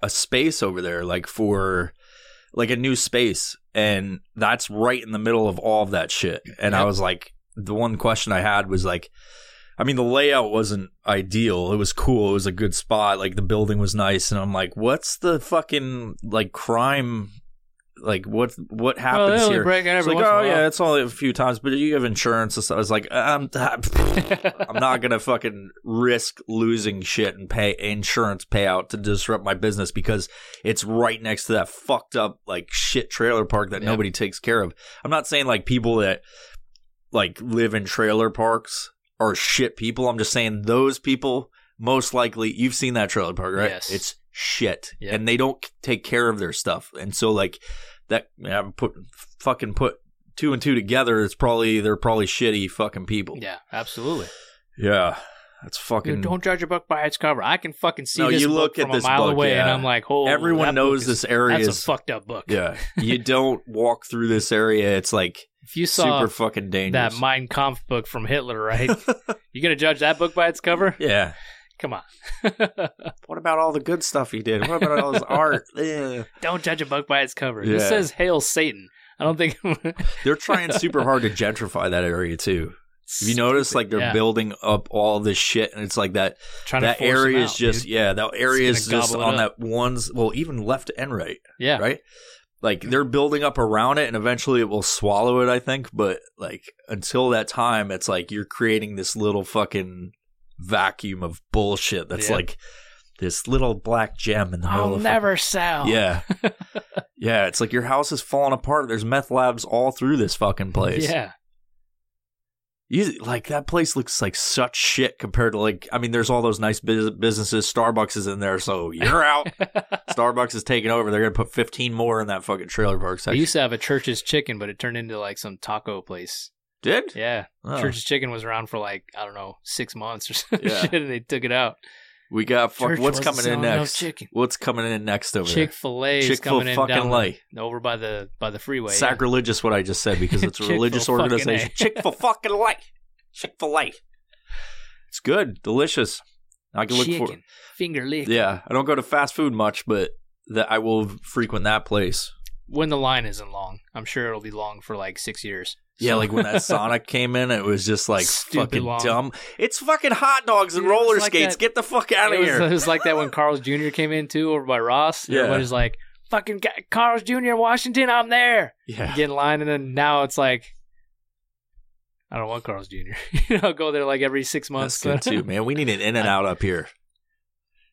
a space over there like for like a new space and that's right in the middle of all of that shit. And I was like the one question I had was like I mean the layout wasn't ideal. It was cool. It was a good spot. Like the building was nice. And I'm like what's the fucking like crime like what what happens only here break it's every like, oh yeah, it's only a few times, but you have insurance. And stuff. I was like, I'm, *laughs* I'm not gonna fucking risk losing shit and pay insurance payout to disrupt my business because it's right next to that fucked up like shit trailer park that Yeah. nobody takes care of. I'm not saying like people that like live in trailer parks are shit people. I'm just saying those people most likely you've seen that trailer park, right? Yes. It's shit, Yeah. and they don't take care of their stuff, and so like that yeah, put fucking put two and two together. It's probably they're probably shitty fucking people. yeah, absolutely. Yeah, that's fucking. Dude, don't judge a book by its cover. I can fucking see No, this you book look at from this a mile book, away, and. I'm like, oh, Everyone knows is- this area That's is. a fucked up book. yeah, *laughs* you don't walk through this area. It's like If you saw super fucking dangerous. that Mein Kampf book from Hitler, right? *laughs* you gonna judge that book by its cover? yeah. Come on. *laughs* What about all the good stuff he did? What about all his art? *laughs* Don't judge a book by its cover. This Yeah. says "Hail Satan." I don't think *laughs* They're trying super hard to gentrify that area too. Have you notice like they're Yeah. building up all this shit and it's like that Trying that area is out, just dude. yeah, that area is just on up. that one's well, even left and right, yeah. right? like they're building up around it and eventually it will swallow it, I think. But like until that time, it's like you're creating this little fucking vacuum of bullshit that's Yep. like this little black gem in the middle I'll of never sell. Yeah. *laughs* yeah, it's like your house is falling apart. There's meth labs all through this fucking place. Yeah. You, like that place looks like such shit compared to like I mean there's all those nice bus- businesses Starbucks is in there so you're out *laughs* Starbucks is taking over they're going to put 15 more in that fucking trailer park I section used to have a Church's Chicken, but it turned into like some taco place. Did Yeah. Oh. Church's Chicken was around for like, I don't know, six months or *laughs* some Yeah. shit, and they took it out. we got fuck, what's coming in next chicken. what's coming in next over Chick fil A there is Chick-fil coming in fucking the, over by the by the freeway. yeah. sacrilegious what I just said because it's a *laughs* religious organization Chick-fil fucking lay Chick-fil-A it's good delicious I can look Chicken. for Finger lick. Yeah, I don't go to fast food much, but that I will frequent that place. When the line isn't long. I'm sure it'll be long for like six years. Yeah, like when that *laughs* Sonic came in, it was just like Stupid fucking long. dumb. It's fucking hot dogs and Dude, it was roller like skates. that- Get the fuck out it of was, here. it was like that when Carl's Jr. came in too over by Ross. Yeah. Everybody's like, fucking Ca- Carl's Jr. Washington, I'm there. yeah, Get in line, and then now it's like, I don't want Carl's Jr. *laughs* you know, go there like every six months. that's good too, *laughs* man. We need an In and Out up here.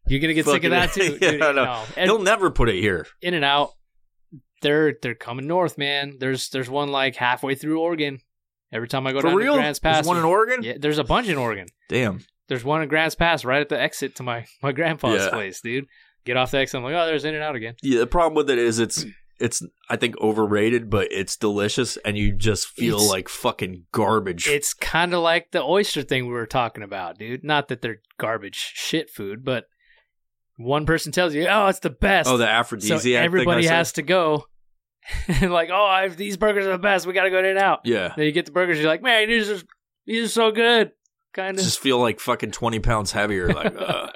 You're gonna get sick of that Fucking- too. Yeah, dude. I know. No. And He'll never put it here. in and out, they're they're coming north, man. There's there's one like halfway through Oregon. Every time I go For down real? to Grants Pass, There's one in Oregon. yeah, there's a bunch in Oregon. Damn. There's one in Grants Pass right at the exit to my my grandpa's Yeah. place, dude. Get off the exit. I'm like, oh, there's In and Out again. Yeah, the problem with it is it's it's I think overrated, but it's delicious, and you just feel It's- like fucking garbage. It's kind of like the oyster thing we were talking about, dude. Not that they're garbage shit food, but one person tells you, oh, it's the best. oh, the aphrodisiac. I everybody has to go. *laughs* and like, oh, I have, these burgers are the best. We got to go In and Out. Yeah, Then you get the burgers, you're like, man, these are these are so good. Kind of just feel like fucking twenty pounds heavier. Like, *laughs* uh,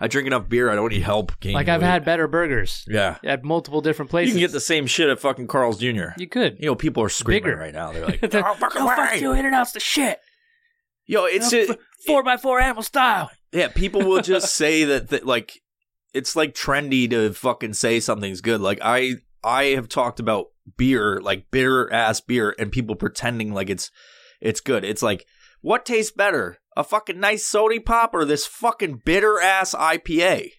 I drink enough beer, I don't need help. gaining like I've weight. had better burgers Yeah, at multiple different places. you can get the same shit at fucking Carl's Jr. You could. You know, people are screaming Bigger. right now. They're like, *laughs* The- "Oh, fucking no, way!" fuck you, In and Out's the shit. Yo, it's No, it, f- four by four animal style. yeah. People will just say that, that like it's like trendy to fucking say something's good. Like I I have talked about beer, like bitter ass beer, and people pretending like it's it's good. It's like what tastes better, a fucking nice sody pop or this fucking bitter ass IPA?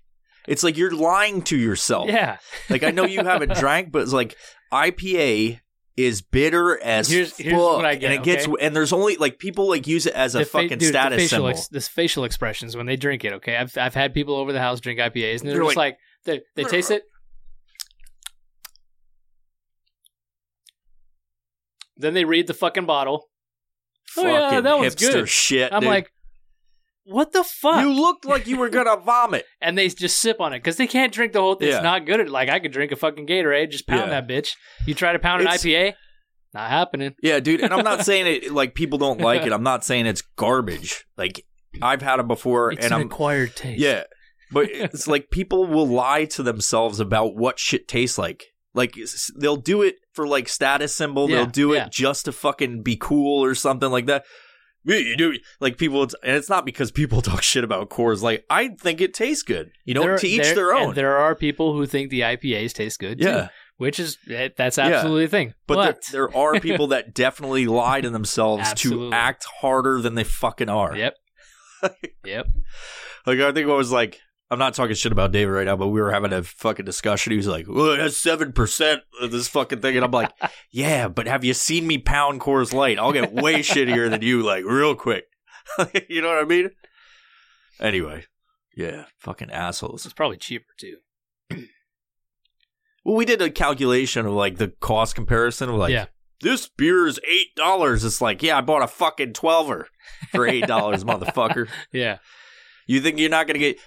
It's like you're lying to yourself. Yeah. Like I know you haven't *laughs* drank, but it's like IPA is bitter as Here's- fuck, here's what I get, and it gets okay? and there's only like people like use it as a fa- fucking dude, status facial symbol. ex- this facial expressions when they drink it. Okay, I've I've had people over the house drink IPAs and they're, They're just like, they they taste it, then they read the fucking bottle. Oh, yeah, that hipster good. shit. I'm dude. like, what the fuck? you looked like you were gonna vomit. *laughs* and they just sip on it because they can't drink the whole thing. Yeah. It's not good. At, like I could drink a fucking Gatorade, just pound Yeah. that bitch. You try to pound an It's- IPA, not happening. Yeah, dude. And I'm not *laughs* saying it like people don't like it. *laughs* I'm not saying it's garbage. Like I've had it before, It's and an I'm acquired taste. yeah. But it's like people will lie to themselves about what shit tastes like. Like they'll do it for like status symbol. Yeah, they'll do it just to fucking be cool or something like that. Yeah, You do like people, it's, and it's not because people *laughs* talk shit about Coors. Like I think it tastes good. You know, There- to each there- their and own. There are people who think the IPAs taste good. too, Yeah, which is eh, that's Yeah. absolutely a thing. but, But, there, there are *laughs* people that definitely lie to themselves to act harder than they fucking are. yep, *laughs* yep. Like I think I was like, I'm not talking shit about David right now, but we were having a fucking discussion. He was like, "Well, seven percent of this fucking thing," and I'm like, *laughs* "Yeah, but have you seen me pound Coors Light? I'll get way *laughs* shittier than you, like real quick." *laughs* you know what I mean? Anyway, yeah, fucking assholes. It's probably cheaper too. Well, we did a calculation of like the cost comparison of like, Yeah. this beer is eight dollars. It's like, yeah, I bought a fucking twelver for eight dollars, motherfucker. Yeah, You think you're not gonna get?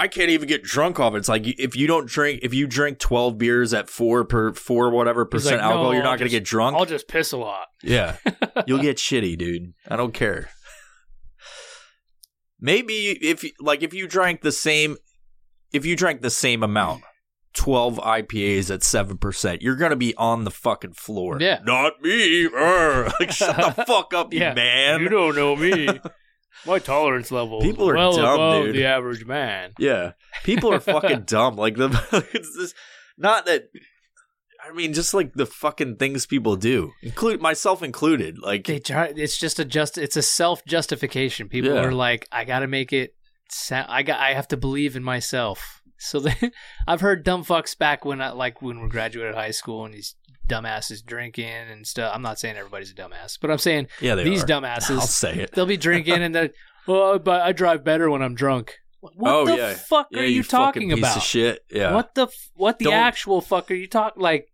I can't even get drunk off it. It's like if you don't drink, if you drink twelve beers at four per four whatever percent like, alcohol, "No, you're not I'll gonna just- get drunk. I'll just piss a lot. yeah, *laughs* you'll get shitty, dude. I don't care. Maybe if like if you drank the same, if you drank the same amount, twelve IPAs at seven percent, you're gonna be on the fucking floor. Yeah. not me. *laughs* Like shut the *laughs* fuck up, you Yeah. man. You don't know me. My tolerance level People are well dumb, above dude. the average man. Yeah, people are fucking *laughs* dumb. Like the it's just not that I mean, just like the fucking things people do, include myself included. Like, They try. It's just a just. It's a self justification. People Yeah. are like, I got to make it. Sound, I got. I have to believe in myself. So *laughs* they, I've heard dumb fucks back when I like when we graduated high school and these dumbasses drinking and stuff. I'm not saying everybody's a dumbass, but I'm saying yeah, these are. *laughs* dumbasses. I'll say it. They'll be drinking and then, *laughs* oh, but I drive better when I'm drunk. What Oh, the yeah. fuck Yeah, are you, fucking talking piece about? Of shit. Yeah. What the what the Don't- actual fuck are you talking like?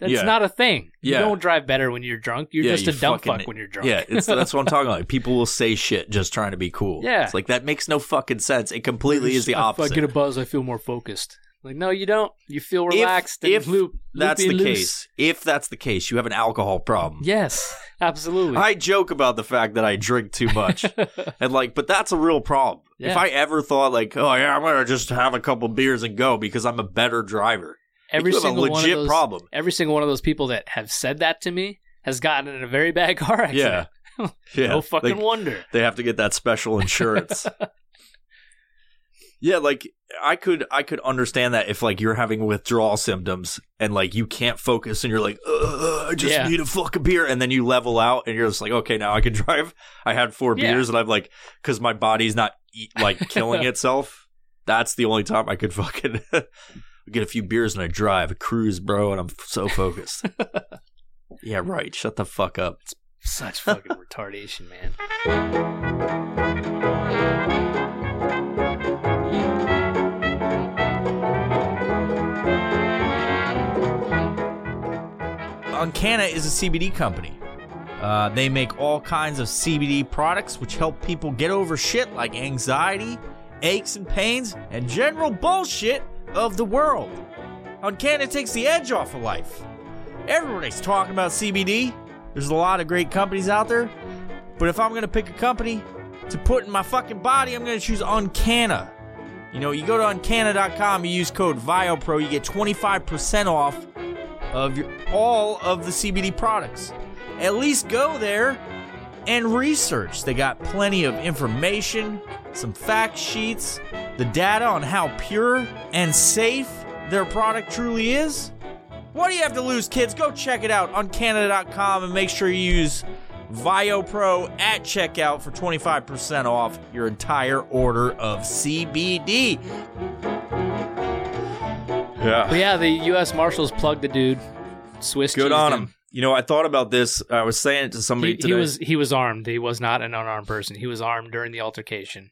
That's Yeah. not a thing. Yeah. You don't drive better when you're drunk. You're just you a dumb fucking- fuck when you're drunk. Yeah, it's that's what I'm talking about. *laughs* People will say shit just trying to be cool. Yeah. it's like that makes no fucking sense. It completely is the If opposite. I get a buzz, I feel more focused. Like, no, you don't. You feel relaxed if and loop. that's the loose. case. If that's the case, you have an alcohol problem. Yes, absolutely. I joke about the fact that I drink too much. *laughs* and like, but that's a real problem. If I ever thought like, oh yeah, I'm gonna just have a couple beers and go because I'm a better driver. every you have a single one of legit those, problem. Every single one of those people that have said that to me has gotten in a very bad car accident. Yeah. *laughs* Yeah. No fucking They- wonder. they have to get that special insurance. *laughs* yeah, like I could I could understand that if like you're having withdrawal symptoms and like you can't focus and you're like, I just Yeah. need a fucking beer, and then you level out and you're just like, okay, now I can *laughs* drive. I had four Yeah. beers and I'm like, because my body's not eat, like killing *laughs* itself. That's the only time I could *laughs* fucking get a few beers and I drive, a cruise, bro, and I'm so focused. yeah, right. Shut the fuck up. It's such fucking retardation, man. Uncanna is a CBD company. Uh, they make all kinds of CBD products which help people get over shit like anxiety, aches and pains, and general bullshit of the world. Uncanna takes the edge off of life. Everybody's talking about CBD. There's a lot of great companies out there. But if I'm to pick a company to put in my fucking body, I'm to choose Uncanna. You know, you go to uncanna.com, you use code VIOPRO, you get 25% off of your, all of the CBD products. At least go there and research. They got plenty of information, some fact sheets, the data on how pure and safe their product truly is. What do you have to lose, kids? Go check it out on Canada.com and make sure you use VioPro at checkout for 25% off your entire order of CBD. Yeah. But yeah, the U.S. Marshals plugged the dude. Swiss Good cheesed on him. You know, I thought about this. I was saying it to somebody He, today. he was he was armed. He was not an unarmed person. He was armed during the altercation.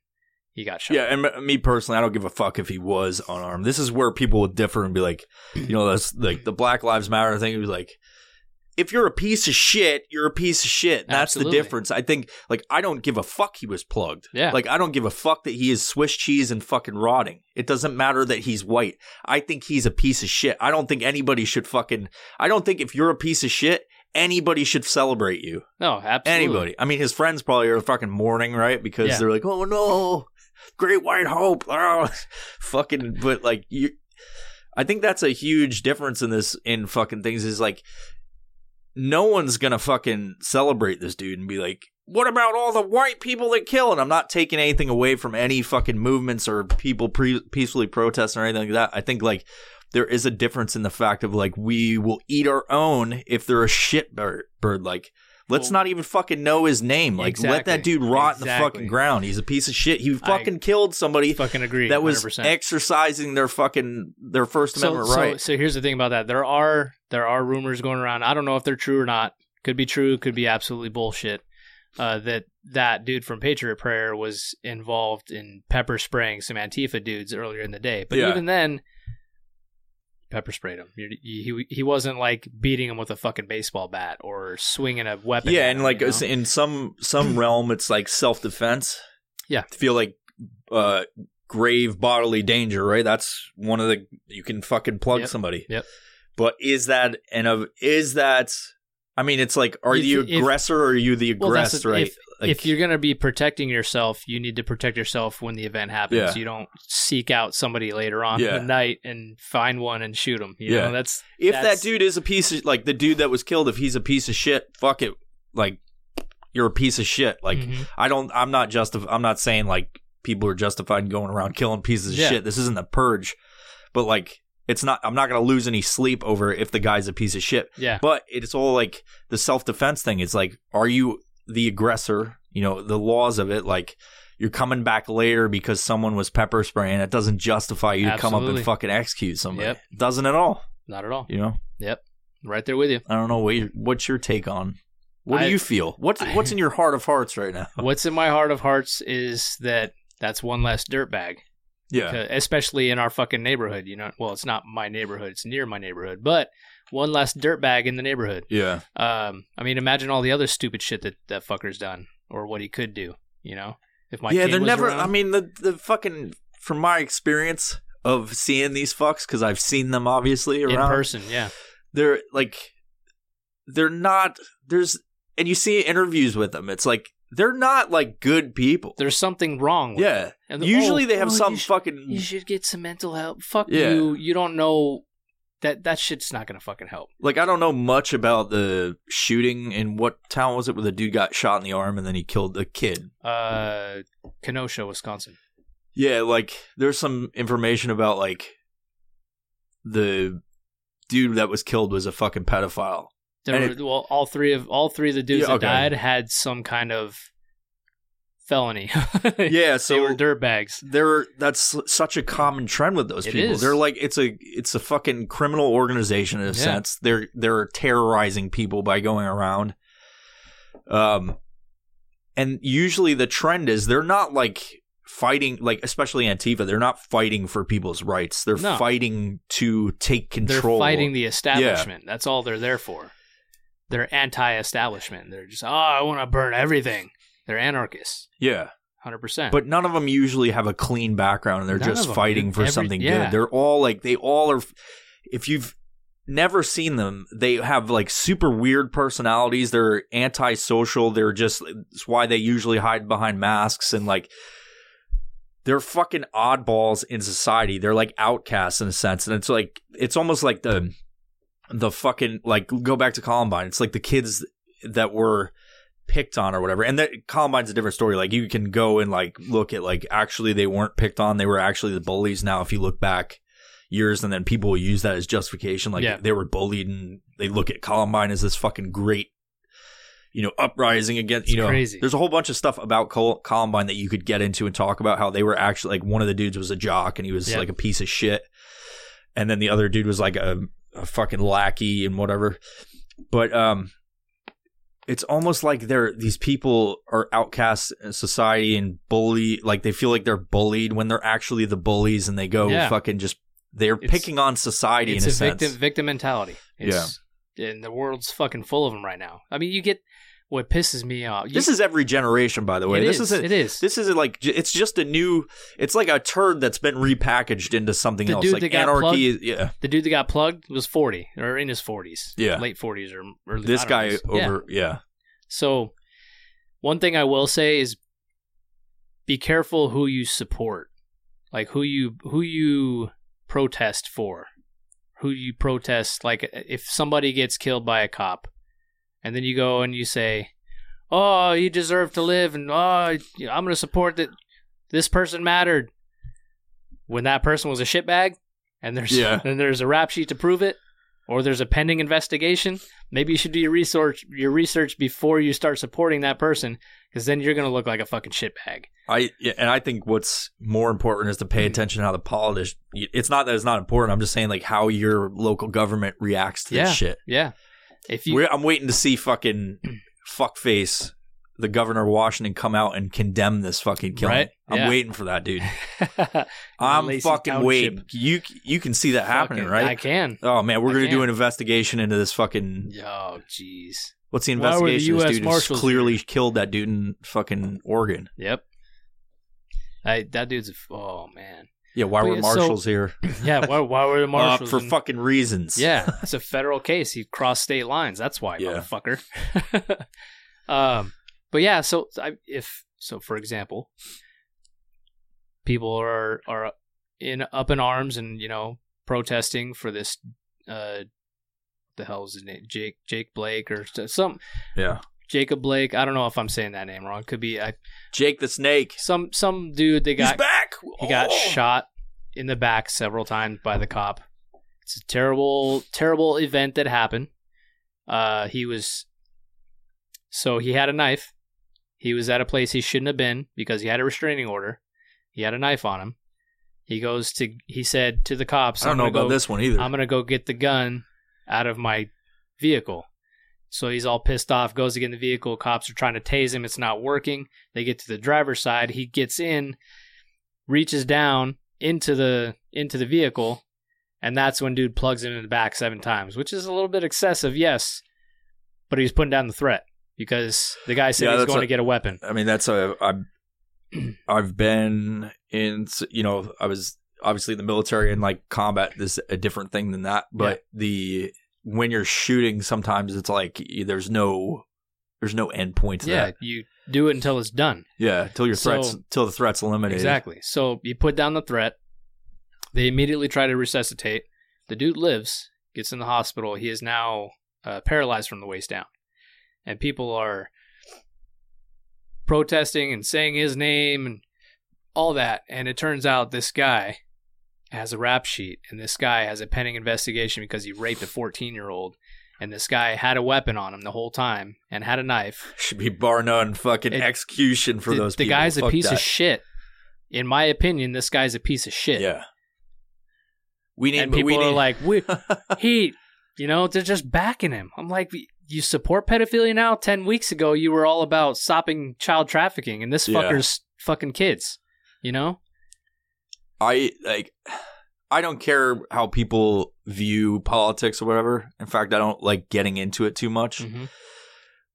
He got shot. yeah, and m- me personally, I don't give a fuck if he was unarmed. This is where people would differ and be like, you know, that's like the Black Lives Matter thing. Would be like, if you're a piece of shit, you're a piece of shit. That's Absolutely. the difference. I think, like, I don't give a fuck he was plugged. Yeah. Like, I don't give a fuck that he is Swiss cheese and fucking rotting. It doesn't matter that he's white. I think he's a piece of shit. I don't think anybody should fucking. I don't think if you're a piece of shit, anybody should celebrate you. No, absolutely. Anybody. I mean, his friends probably are fucking mourning, right? Because Yeah. they're like, oh no, great white hope. *laughs* Oh, fucking, but like, you, I think that's a huge difference in this, in fucking things is like, no one's gonna fucking celebrate this dude and be like, what about all the white people that kill? And I'm not taking anything away from any fucking movements or people pre- peacefully protesting or anything like that. I think like, there is a difference in the fact of like we will eat our own if they're a shit bird. bird. Like, let's Well- not even fucking know his name. Like, let that dude rot in the fucking ground. He's a piece of shit. He I fucking killed somebody fucking agree. that was 100%. exercising their fucking their First Amendment so, right. so here's the thing about that. There are there are rumors going around. I don't know if they're true or not. Could be true. Could be absolutely bullshit. Uh, that that dude from Patriot Prayer was involved in pepper spraying some Antifa dudes earlier in the day. But Yeah. even then, pepper sprayed him. He, he he wasn't like beating him with a fucking baseball bat or swinging a weapon. yeah, and him, like you know? in some some *clears throat* realm, it's like self defense. Yeah. feel like uh, grave bodily danger. Right, that's one of the you can fucking plug Yep. somebody. Yep. But is that and of is that? I mean, it's like, are If- you if- aggressor or are you the Well, aggressed? the- right. if- Like- if you're gonna be protecting yourself, you need to protect yourself when the event happens. Yeah. You don't seek out somebody later on Yeah. in the night and find one and shoot them. You Yeah. know, that's if that's- that dude is a piece of like the dude that was killed, if he's a piece of shit, fuck it. Like you're a piece of shit. Like Mhm. I don't. I'm not justif- I'm not saying like people are justified in going around killing pieces of Yeah. shit. This isn't the purge, but like it's not. I'm not gonna lose any sleep over if the guy's a piece of shit. Yeah. But it's all like the self defense thing. It's like, are you the aggressor? You know, the laws of it, like. You're coming back later because someone was pepper spraying. It doesn't justify you to come up and fucking execute somebody. Yep. It doesn't at all. Not at all. You know. Yep. Right there with you. I don't know what your, what's your take on. What do you feel? What's I- what's in your heart of hearts right now? *laughs* What's in my heart of hearts is that that's one less dirtbag. Yeah. Especially in our fucking neighborhood. You know, well, it's not my neighborhood; it's near my neighborhood, but one less dirtbag in the neighborhood. Yeah. Um, I mean, imagine all the other stupid shit that that fucker's done, or what he could do. You know, if my yeah, they're never. around- I mean, the the fucking from my experience of seeing these fucks because I've seen them obviously in around. person, yeah, They're like, they're not. There's and you see interviews with them. It's like they're not like good people. there's something wrong. With yeah. And Usually oh, they have oh, some you sh- fucking. You should get some mental help. Fuck Yeah. you. You don't know that that shit's not gonna fucking help. like I don't know much about the shooting in what town was it where the dude got shot in the arm and then he killed the kid. Uh, Kenosha, Wisconsin. Yeah, like there's some information about like the dude that was killed was a fucking pedophile. There And were, it- well, all three of all three of the dudes Yeah, that died had some kind of felony. *laughs* Yeah, so they were dirtbags. there that's such a common trend with those It people. is. They're like it's a it's a fucking criminal organization in a Yeah. sense. They're they're terrorizing people by going around. Um and usually the trend is they're not like fighting like especially Antifa, they're not fighting for people's rights. They're No. fighting to take control. They're fighting the establishment. That's all they're there for. They're anti-establishment. They're just, oh, I want to burn everything. They're anarchists, Yeah. hundred percent. But none of them usually have a clean background and they're None just fighting for Every- something yeah. good. They're all like they all are if you've never seen them, they have like super weird personalities. They're antisocial. They're just it's why they usually hide behind masks and like they're fucking oddballs in society. They're like outcasts in a sense. And it's like it's almost like the the fucking like go back to Columbine. It's like the kids that were picked on or whatever. And that Columbine's a different story. Like you can go and like look at like actually they weren't picked on. They were actually the bullies. Now if you look back years and then people will use that as justification, like Yeah. they were bullied and they look at Columbine as this fucking great, you know, uprising against you know. crazy. There's a whole bunch of stuff about Col- Columbine that you could get into and talk about how they were actually like one of the dudes was a jock and he was Yeah. like a piece of shit, and then the other dude was like a, a fucking lackey and whatever. But um, it's almost like they're these people are outcasts in society and bully like they feel like they're bullied when they're actually the bullies and they go Yeah. fucking just they're It's- picking on society it's in a, a, sense. victim victim mentality. It's, yeah, and the world's fucking full of them right now. I mean, you get what pisses me off. You- This is every generation, by the way. It this is, isn't. it is. This isn't like it's just a new. It's like a turd that's been repackaged into something The else. dude like that got anarchy. plugged? Is, yeah, the dude that got plugged was forty or in his forties. Yeah. late forties or early. this guy know. Yeah. over. Yeah. So, one thing I will say is be careful who you support. Like who you who you protest for. Who you protest like if somebody gets killed by a cop and then you go and you say, "Oh, you deserve to live and oh, I'm going to support that this person mattered." When that person was a shitbag and there's Yeah. *laughs* and there's a rap sheet to prove it or there's a pending investigation, maybe you should do your research your research before you start supporting that person because then you're going to look like a fucking shitbag. I yeah, and I think what's more important is to pay attention to how the politics. It's not that it's not important. I'm just saying like how your local government reacts to this Yeah. shit. Yeah. If you We're, I'm waiting to see fucking fuckface the governor of Washington come out and condemn this fucking killing. Right? I'm Yeah. waiting for that dude. *laughs* I'm Lacey fucking Township. waiting. You you can see that happening, right? I can. Oh man, we're I gonna do an investigation into this fucking. Oh, jeez. What's the Why were the investigation? US this dude who's Marshals clearly killed that dude in fucking Oregon. Yep. I, that dude's a oh man. Yeah, why But were yeah, so- marshals here? *laughs* Yeah. Why, why were the *laughs* Uh, marshals for in- fucking reasons. Yeah, *laughs* it's a federal case. He crossed state lines. That's why, Yeah. motherfucker. um, but yeah, so I, if so, for example, people are are in up in arms and you know protesting for this. Uh, the hell's his name? Jake Jake Blake or some yeah. Jacob Blake. I don't know if I'm saying that name wrong. Could be I, Jake the Snake. some some dude. They He's got back. he got Oh. shot in the back several times by the cop. It's a terrible, terrible event that happened. Uh, he was so he had a knife. He was at a place he shouldn't have been because he had a restraining order. He had a knife on him. He goes to. He said to the cops, I don't know about go- this one either. I'm gonna go get the gun out of my vehicle. So he's all pissed off, goes to get in the vehicle. Cops are trying to tase him. It's not working. They get to the driver's side. He gets in, reaches down into the into the vehicle, and that's when dude plugs him in the back seven times, which is a little bit excessive, yes. But he's putting down the threat because the guy said Yeah, he's going a- to get a weapon. I mean, that's a I've I've been in. You know, I was obviously in the military and like combat is a different thing than that. But the when you're shooting, sometimes it's like there's no there's no end point to Yeah, that. you do it until it's done. Yeah, till your So- threats till the threat's eliminated. Exactly. So you put down the threat. They immediately try to resuscitate. The dude lives, gets in the hospital. He is now uh, paralyzed from the waist down. And people are protesting and saying his name and all that. And it turns out this guy has a rap sheet, and this guy has a pending investigation because he raped a 14 year old. And this guy had a weapon on him the whole time and had a knife. *laughs* Should be bar none fucking It- execution for the, those the people. guy's a piece that. of shit. In my opinion, this guy's a piece of shit. Yeah. We need and people we are like, we, *laughs* he, you know, they're just backing him. I'm like, you support pedophilia now? Ten weeks ago, you were all about stopping child trafficking, and this Yeah. fucker's fucking kids. You know? I like I don't care how people view politics or whatever. In fact, I don't like getting into it too much. Mhm.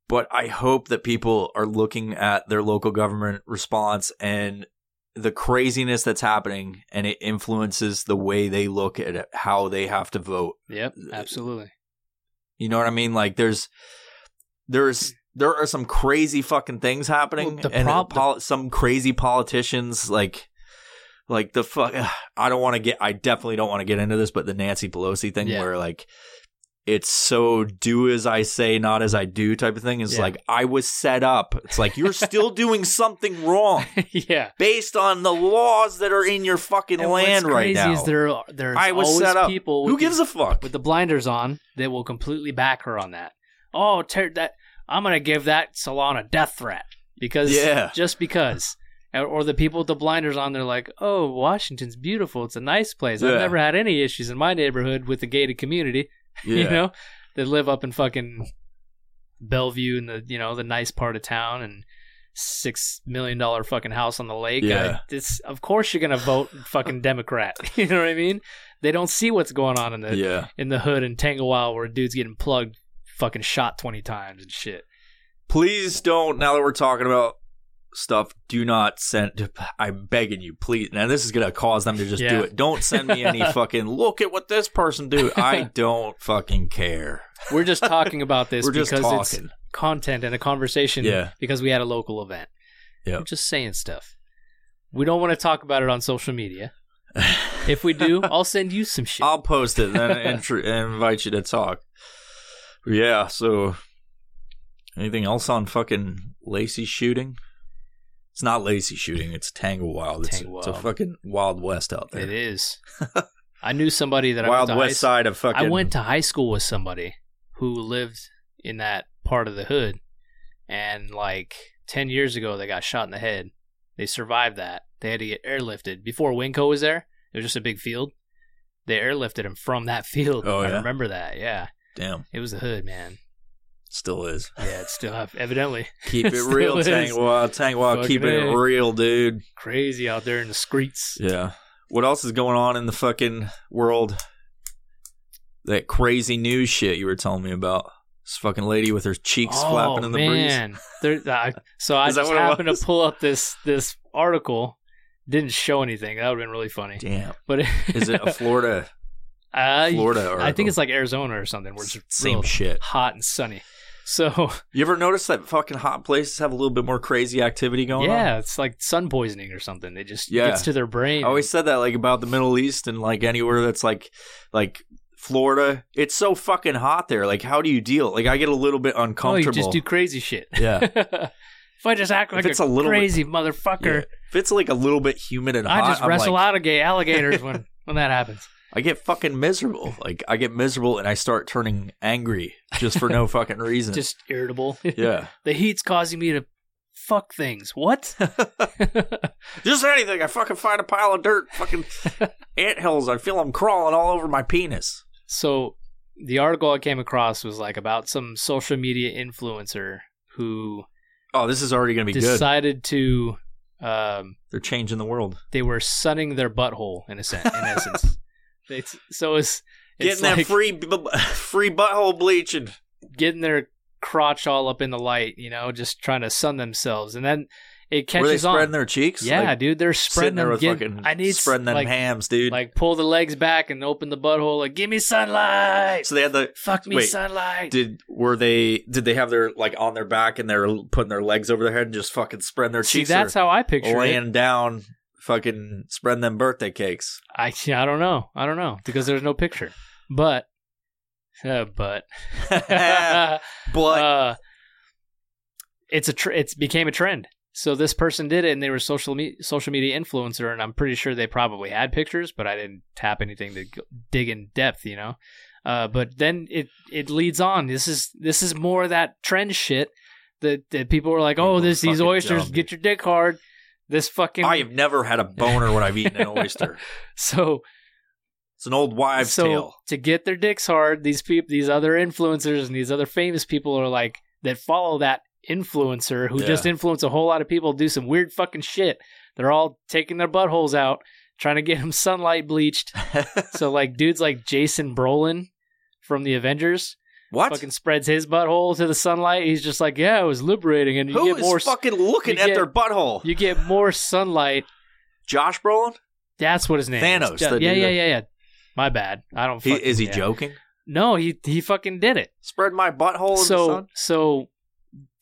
But I hope that people are looking at their local government response and the craziness that's happening and it influences the way they look at it, how they have to vote. Yep, absolutely. You know what I mean? Like there's there's there are some crazy fucking things happening Well, the and prob- poli- some crazy politicians like like the fuck I don't want to get I definitely don't want to get into this but the Nancy Pelosi thing Yeah. where like it's so do as I say not as I do type of thing is Yeah. like I was set up. It's like you're still *laughs* doing something wrong yeah. based on the laws that are in your fucking And land right crazy now. Is there are, there's I was always set up. people Who gives the, a fuck? with the blinders on that will completely back her on that. Oh, ter- that I'm gonna give that salon a death threat because Yeah. just because. Or- the people with the blinders on, they're like, "Oh, Washington's beautiful. It's a nice place. I've never had any issues in my neighborhood with the gated community. *laughs* yeah. You know, they live up in fucking Bellevue in the you know the nice part of town and six million dollar fucking house on the lake. Yeah. I, it's of course you're gonna vote fucking *laughs* Democrat. *laughs* you know what I mean? They don't see what's going on in the yeah. in the hood in Tanglewilde where a dude's getting plugged, fucking shot twenty times and shit. please don't now that we're talking about stuff do not send *laughs* i'm begging you please now this is gonna cause them to just do it don't send me any *laughs* fucking look at what this person do i *laughs* don't fucking care We're just talking about this we're just because it's content and a conversation Yeah. because we had a local event. Yeah. I'm just saying stuff. We don't want to talk about it on social media. If we do, I'll send you some shit. i'll post it and then invite you to talk yeah so anything else on fucking lacey shooting it's not lazy shooting it's tangle wild it's, Tangle it's a fucking wild west out there It is. *laughs* I knew somebody that wild I went to west high, side of fucking I went to high school with somebody who lived in that part of the hood, and like ten years ago, they got shot in the head. They survived that. They had to get airlifted before Winco was there. It was just a big field. They airlifted him from that *laughs* field. Oh, I yeah? remember that. Yeah, damn it was the hood, man. Still is *laughs* Yeah, it's still evidently *laughs* Keep it real. Tangwa. Tangwa, keep it A. real, dude. crazy out there in the streets. Yeah. What else is going on in the fucking world? That crazy news shit you were telling me about. This fucking lady with her cheeks oh flapping in the breeze. man! There, I, so I *laughs* just happened to pull up this this article. Didn't show anything. That would have been really funny. Damn. But Is it a Florida uh, Florida I think it's like Arizona or something, where it's same shit. hot and sunny. So *laughs* You ever notice that fucking hot places have a little bit more crazy activity going on? yeah, it's like sun poisoning or something. It just Yeah. gets to their brain. I always said that like about the Middle East and like anywhere that's like like Florida. It's so fucking hot there. Like how do you deal? Like I get a little bit oh, uncomfortable. you just do crazy shit. yeah. *laughs* if I just act like it's a, a little bit- crazy Yeah. If it's like a little bit humid and hot, I just wrestle like, out of gay alligators when *laughs* when that happens. I get fucking miserable. Like I get miserable and I start turning angry just for no *laughs* fucking reason. Just irritable. *laughs* yeah. the heat's causing me to fuck things. What? *laughs* Just anything. I fucking find a pile of dirt, fucking ant hills. I feel them crawling all over my penis. so the article I came across was like about some social media influencer who Oh, this is already gonna be good. decided to um They're changing the world. they were sunning their butthole in a sense, in essence. They, so it's, it's Getting that free b- *laughs* free butthole bleaching. getting their crotch all up in the light, you know, just trying to sun themselves, and then it catches Were they spreading on. their cheeks? yeah, Like, dude, they're spreading there them. with Get, fucking I need spreading them like, hams, dude. Like pull the legs back and open the butthole. Like give me sunlight. so they had the Fuck me wait, sunlight. did were they did they have their like on their back and they're putting their legs over their head and just fucking spreading their See, cheeks that's how I picture it. laying down fucking spreading them birthday cakes. I I don't know. I don't know because there's no picture. But uh, but *laughs* But *laughs* uh, it's a tr- it's became a trend. So this person did it, and they were social me- social media influencer, and I'm pretty sure they probably had pictures, but I didn't tap anything to go- dig in depth, you know. Uh, but then it it leads on. This is this is more of that trend shit that, that people were like, oh, this these oysters dumb, get your dick hard. This fucking I have never had a boner when I've eaten an *laughs* oyster. so It's an old wives' so tale. to get their dicks hard, these people, these other influencers and these other famous people are like that follow that influencer who Yeah. just influence a whole lot of people do some weird fucking shit. They're all taking their buttholes out, trying to get them *laughs* sunlight bleached. *laughs* so like dudes like Jason Brolin from the Avengers what? fucking spreads his butthole to the sunlight. He's just like, yeah, it was liberating, and you Who get is more fucking looking at get- their butthole? you get more sunlight. Josh Brolin? That's what his name Thanos, is. the Yeah, yeah, yeah, yeah. My bad. I don't. He, is he yeah. joking? No, he he fucking did it. Spread my butthole in the so sun? so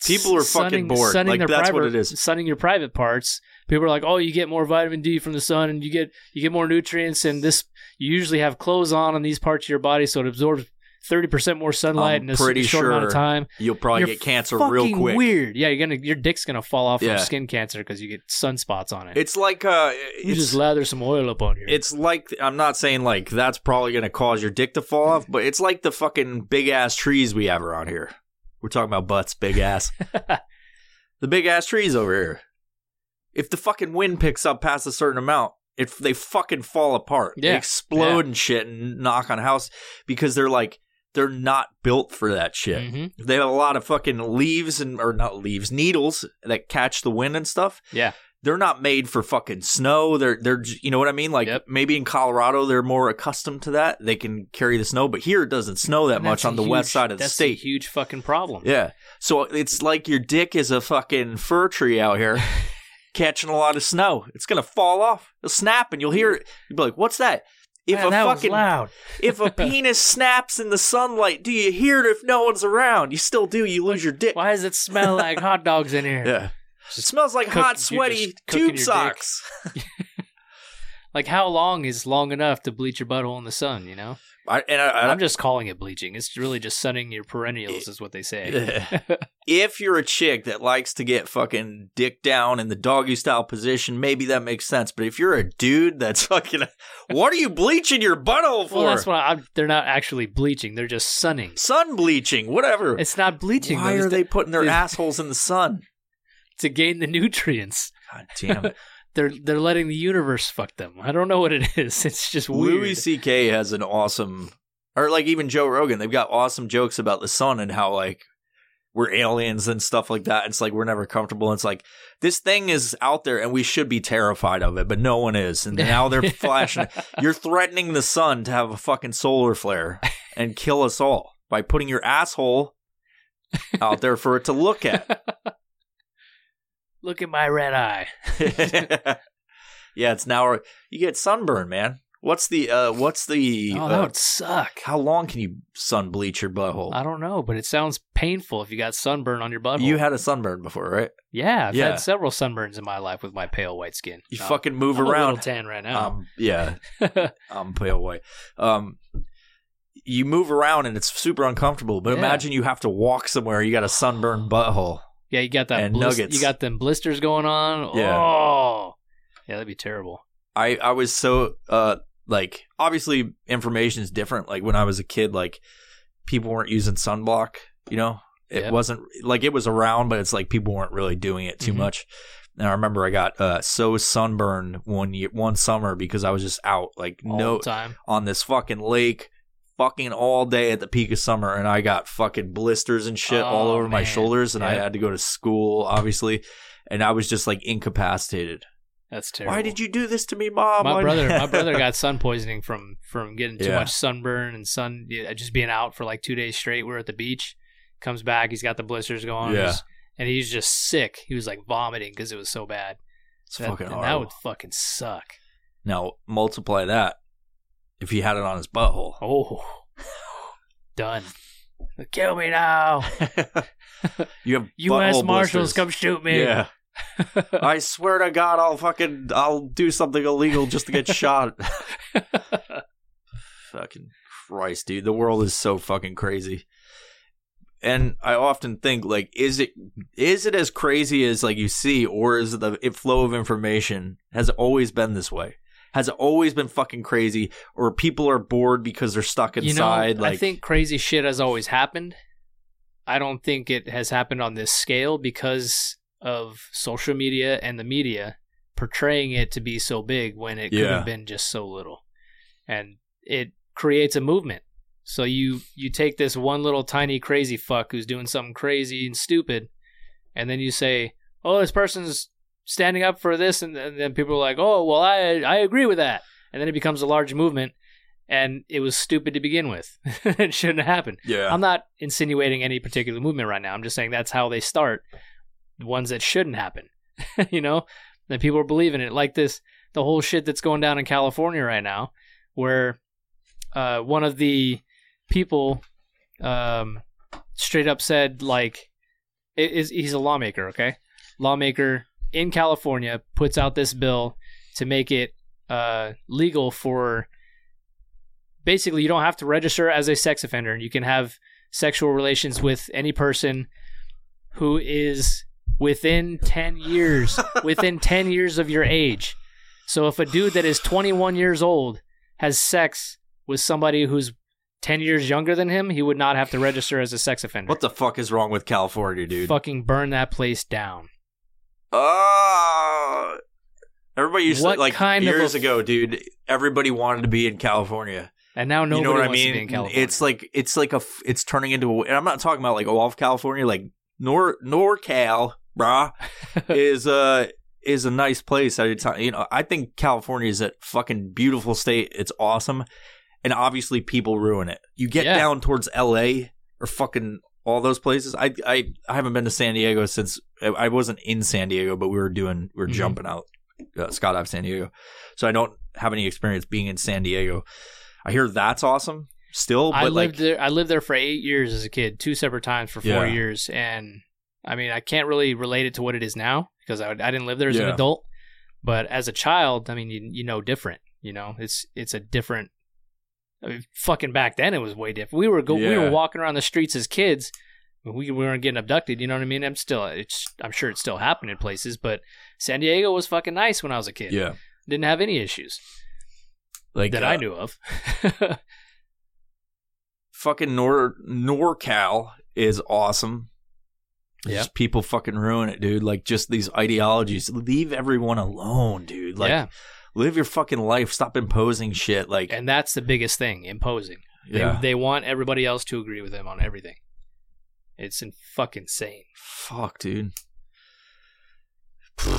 People are fucking bored. sunning Like, their that's what it is. Sunning your private parts. People are like, "Oh, you get more vitamin D from the sun, and you get you get more nutrients, and this you usually have clothes on on these parts of your body, so it absorbs thirty percent more sunlight I'm in a short amount of time." You'll probably You're get cancer real quick. Weird. Yeah, you're gonna your dick's gonna fall off Yeah. from skin cancer because you get sunspots on it. It's like uh you just lather some oil up on here. it's like I'm not saying like that's probably gonna cause your dick to fall off, but it's like the fucking big ass trees we have around here. We're talking about butts, big ass. *laughs* the big ass trees over here. If the fucking wind picks up past a certain amount, if they fucking fall apart, they Yeah. explode Yeah. and shit and knock on a house because they're like they're not built for that shit. Mhm. They have a lot of fucking leaves and or not leaves, needles that catch the wind and stuff. Yeah. They're not made for fucking snow. They're they're you know what I mean? Like Yep. maybe in Colorado they're more accustomed to that. They can carry the snow, but here it doesn't snow that And much on the huge- west side of the state. A huge fucking problem. Yeah. So it's like your dick is a fucking fir tree out here *laughs* catching a lot of snow. It's gonna fall off. It'll snap and you'll hear it. You'll be like, What's that? If Man, a that was fucking loud. *laughs* if a penis snaps in the sunlight, do you hear it if no one's around? You still do, you lose your dick. Why does it smell like *laughs* hot dogs in here? Yeah. It smells like hot, sweaty just tube socks. *laughs* Like how long is long enough to bleach your butthole in the sun? You know, I, and I, I, I'm just calling it bleaching. It's really just sunning your perennials, is what they say. *laughs* if you're a chick that likes to get fucking dick down in the doggy style position, maybe that makes sense. But if you're a dude that's *laughs* fucking, what are you bleaching your butthole for? well, that's why I'm, they're not actually bleaching; they're just sunning. Sun bleaching, whatever. It's not bleaching. Why though. are they to, putting their *laughs* assholes in the sun? to gain the nutrients? God damn it. They're they're letting the universe fuck them. I don't know what it *laughs* is. It's just weird. Louis C.K. has an awesome, or like even Joe Rogan, they've got awesome jokes about the sun and how like we're aliens and stuff like that. It's like we're never comfortable. It's like this thing is out there and we should be terrified of it, but no one is. And now they're *laughs* flashing. You're threatening the sun to have a fucking solar flare and kill us all by putting your asshole out there for it to look at. *laughs* Look at my red eye. *laughs* yeah, it's now you get sunburn, man. What's the uh what's the Oh, that uh, would suck. how long can you sun bleach your butthole? I don't know, but it sounds painful if you got sunburn on your butthole. You had a sunburn before, right? yeah, I've Yeah. had several sunburns in my life with my pale white skin. You No, fucking move I'm around. tan right now. Um, yeah, *laughs* I'm pale white. Um, you move around and it's super uncomfortable. But Yeah. imagine you have to walk somewhere. You got a sunburned butthole. Yeah, you got that and nuggets. You got them blisters going on. Yeah. Oh, yeah, that'd be terrible. I I was so uh like obviously information is different. Like when I was a kid, like people weren't using sunblock. You know, it wasn't like it was around, but it's like people weren't really doing it too Mhm. much. And I remember I got uh, so sunburned one year, one summer because I was just out like all no time. on this fucking lake fucking all day at the peak of summer and I got fucking blisters and shit all Oh, over my shoulders and I had to go to school obviously and I was just like incapacitated. That's terrible. Why did you do this to me, mom? my Why- brother *laughs* my brother got sun poisoning from from getting too Yeah. much sunburn and sun just being out for like two days straight We're at the beach comes back he's got the blisters going Yeah. And he's just sick he was like vomiting because it was so bad It's That- fucking and horrible. that would fucking suck Now multiply that if he had it on his butthole. oh done kill me now *laughs* you have u.s marshals blisters. come shoot me Yeah. *laughs* I swear to God, I'll fucking I'll do something illegal just to get *laughs* shot. fucking Christ, dude. The world is so fucking crazy. And I often think like is it is it as crazy as like you see or is the it flow of information has always been this way? Has always been fucking crazy or people are bored because they're stuck you know inside like i think crazy shit has always happened. I don't think it has happened on this scale because of social media and the media portraying it to be so big when it could have been just so little. And it creates a movement. So you you take this one little tiny crazy fuck who's doing something crazy and stupid and then you say oh this person's standing up for this and, and then people are like oh well i i agree with that. And then it becomes a large movement and it was stupid to begin with. *laughs* It shouldn't have happened. Yeah. i'm not insinuating any particular movement right now. I'm just saying that's how they start the ones that shouldn't happen *laughs* you know? That people are believing it. Like this the whole shit that's going down in california right now where uh, one of the people um, straight up said like it is he's a lawmaker okay? Lawmaker in california puts out this bill to make it uh, legal for basically you don't have to register as a sex offender. And you can have sexual relations with any person who is within 10 years *laughs* within 10 years of your age. So if a dude that is 21 years old has sex with somebody who's 10 years younger than him he would not have to register as a sex offender. What the fuck is wrong with California, dude? fucking burn that place down Uh, everybody used What to like kind of years a- ago, dude. Everybody wanted to be in California. and now nobody you know what I wants to mean? be in California. It's like it's like a it's turning into. A, and I'm not talking about like all of California, like Nor NorCal, brah, *laughs* is uh is a nice place. I you know I think California is a fucking beautiful state. It's awesome, and obviously people ruin it. You get Yeah. down towards L.A. or fucking all those places. I I I haven't been to San Diego since I- wasn't in San Diego, but we were doing we were Mhm. jumping out uh, skydive San Diego, so I don't have any experience being in San Diego. I hear that's awesome still, but I like lived there. I lived there for eight years as a kid, two separate times for four Yeah. years, and I mean, I can't really relate it to what it is now because I, I didn't live there as an adult. But as a child, I mean, you, you know, different. You know, it's it's a different. I mean, fucking back then, it was way different. We were go, we were walking around the streets as kids. We, we weren't getting abducted. You know what I mean? I'm still. It's. I'm sure it's still happening in places, but San Diego was fucking nice when I was a kid. yeah, Didn't have any issues like that uh, I knew of. *laughs* fucking Nor NorCal is awesome. Yeah. Just people fucking ruin it, dude. Like just these ideologies. Leave everyone alone, dude. Like yeah. Live your fucking life. Stop imposing shit. Like and that's the biggest thing imposing they, yeah. they want everybody else to agree with them on everything it's in fucking insane Fuck, dude. *sighs*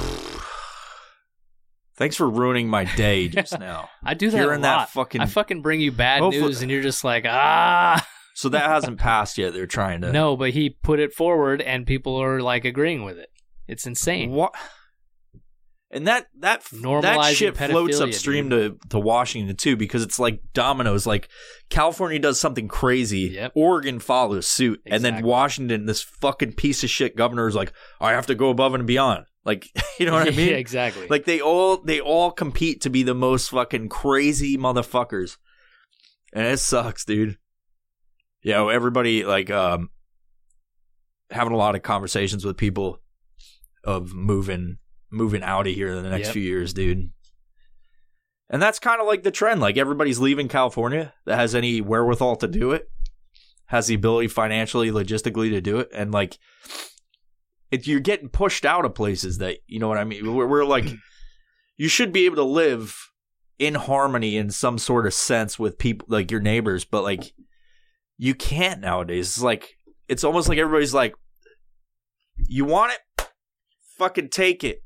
Thanks for ruining my day *laughs* just now. i do that Hearing a that lot. fucking- i fucking bring you bad Hopefully- news and you're just like ah *laughs* So that hasn't passed yet. They're trying to no but he put it forward and people are like agreeing with it it's insane What? And that that that shit floats upstream to, to Washington too because it's like dominoes. Like California does something crazy, Yep. Oregon follows suit, and then Washington, this fucking piece of shit governor is like, I have to go above and beyond. Like *laughs* you know what I *laughs* mean? yeah exactly Like they all they all compete to be the most fucking crazy motherfuckers, and it sucks, dude. You know, everybody like um having a lot of conversations with people of moving moving out of here in the next Yep. few years, dude. And that's kind of like the trend. Like everybody's leaving California that has any wherewithal to do it, has the ability financially, logistically to do it. And like, it, you're getting pushed out of places that, you know what I mean? We're, we're like, you should be able to live in harmony in some sort of sense with people, like your neighbors, but like, you can't nowadays. It's like, it's almost like everybody's like, you want it? Fucking take it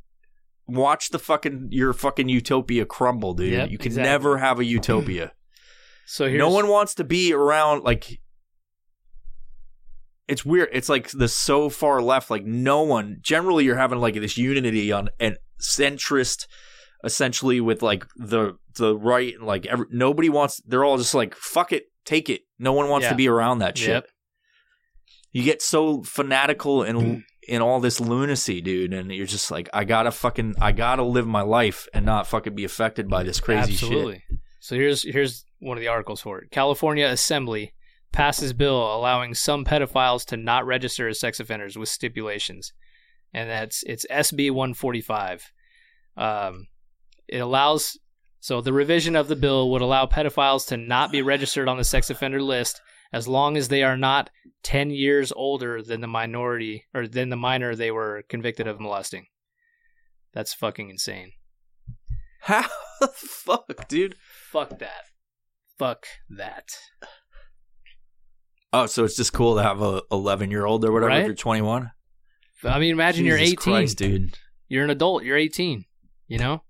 watch the fucking your fucking utopia crumble, dude. Yep, you can exactly. never have a utopia. *clears throat* So here's no one wants to be around like it's weird. It's like the so far left. Like no one. Generally, you're having like this unity on and centrist, essentially with like the the right. and Like every, nobody wants. They're all just like fuck it, take it. No one wants Yeah. to be around that shit. Yep. You get so fanatical and *clears throat* in all this lunacy, dude, and you're just like, I gotta fucking, I gotta live my life and not fucking be affected by this crazy shit. So here's here's one of the articles for it. California Assembly passes bill allowing some pedophiles to not register as sex offenders with stipulations, and that's it's SB 145. Um, it allows so the revision of the bill would allow pedophiles to not be registered on the sex offender list as long as they are not 10 years older than the minority or than the minor they were convicted of molesting. That's fucking insane. How the fuck, dude? Fuck that. Fuck that. Oh, so it's just cool to have a 11 year old or whatever if you're 21. I mean, imagine you're 18. Christ, dude. You're an adult. You're 18. You know?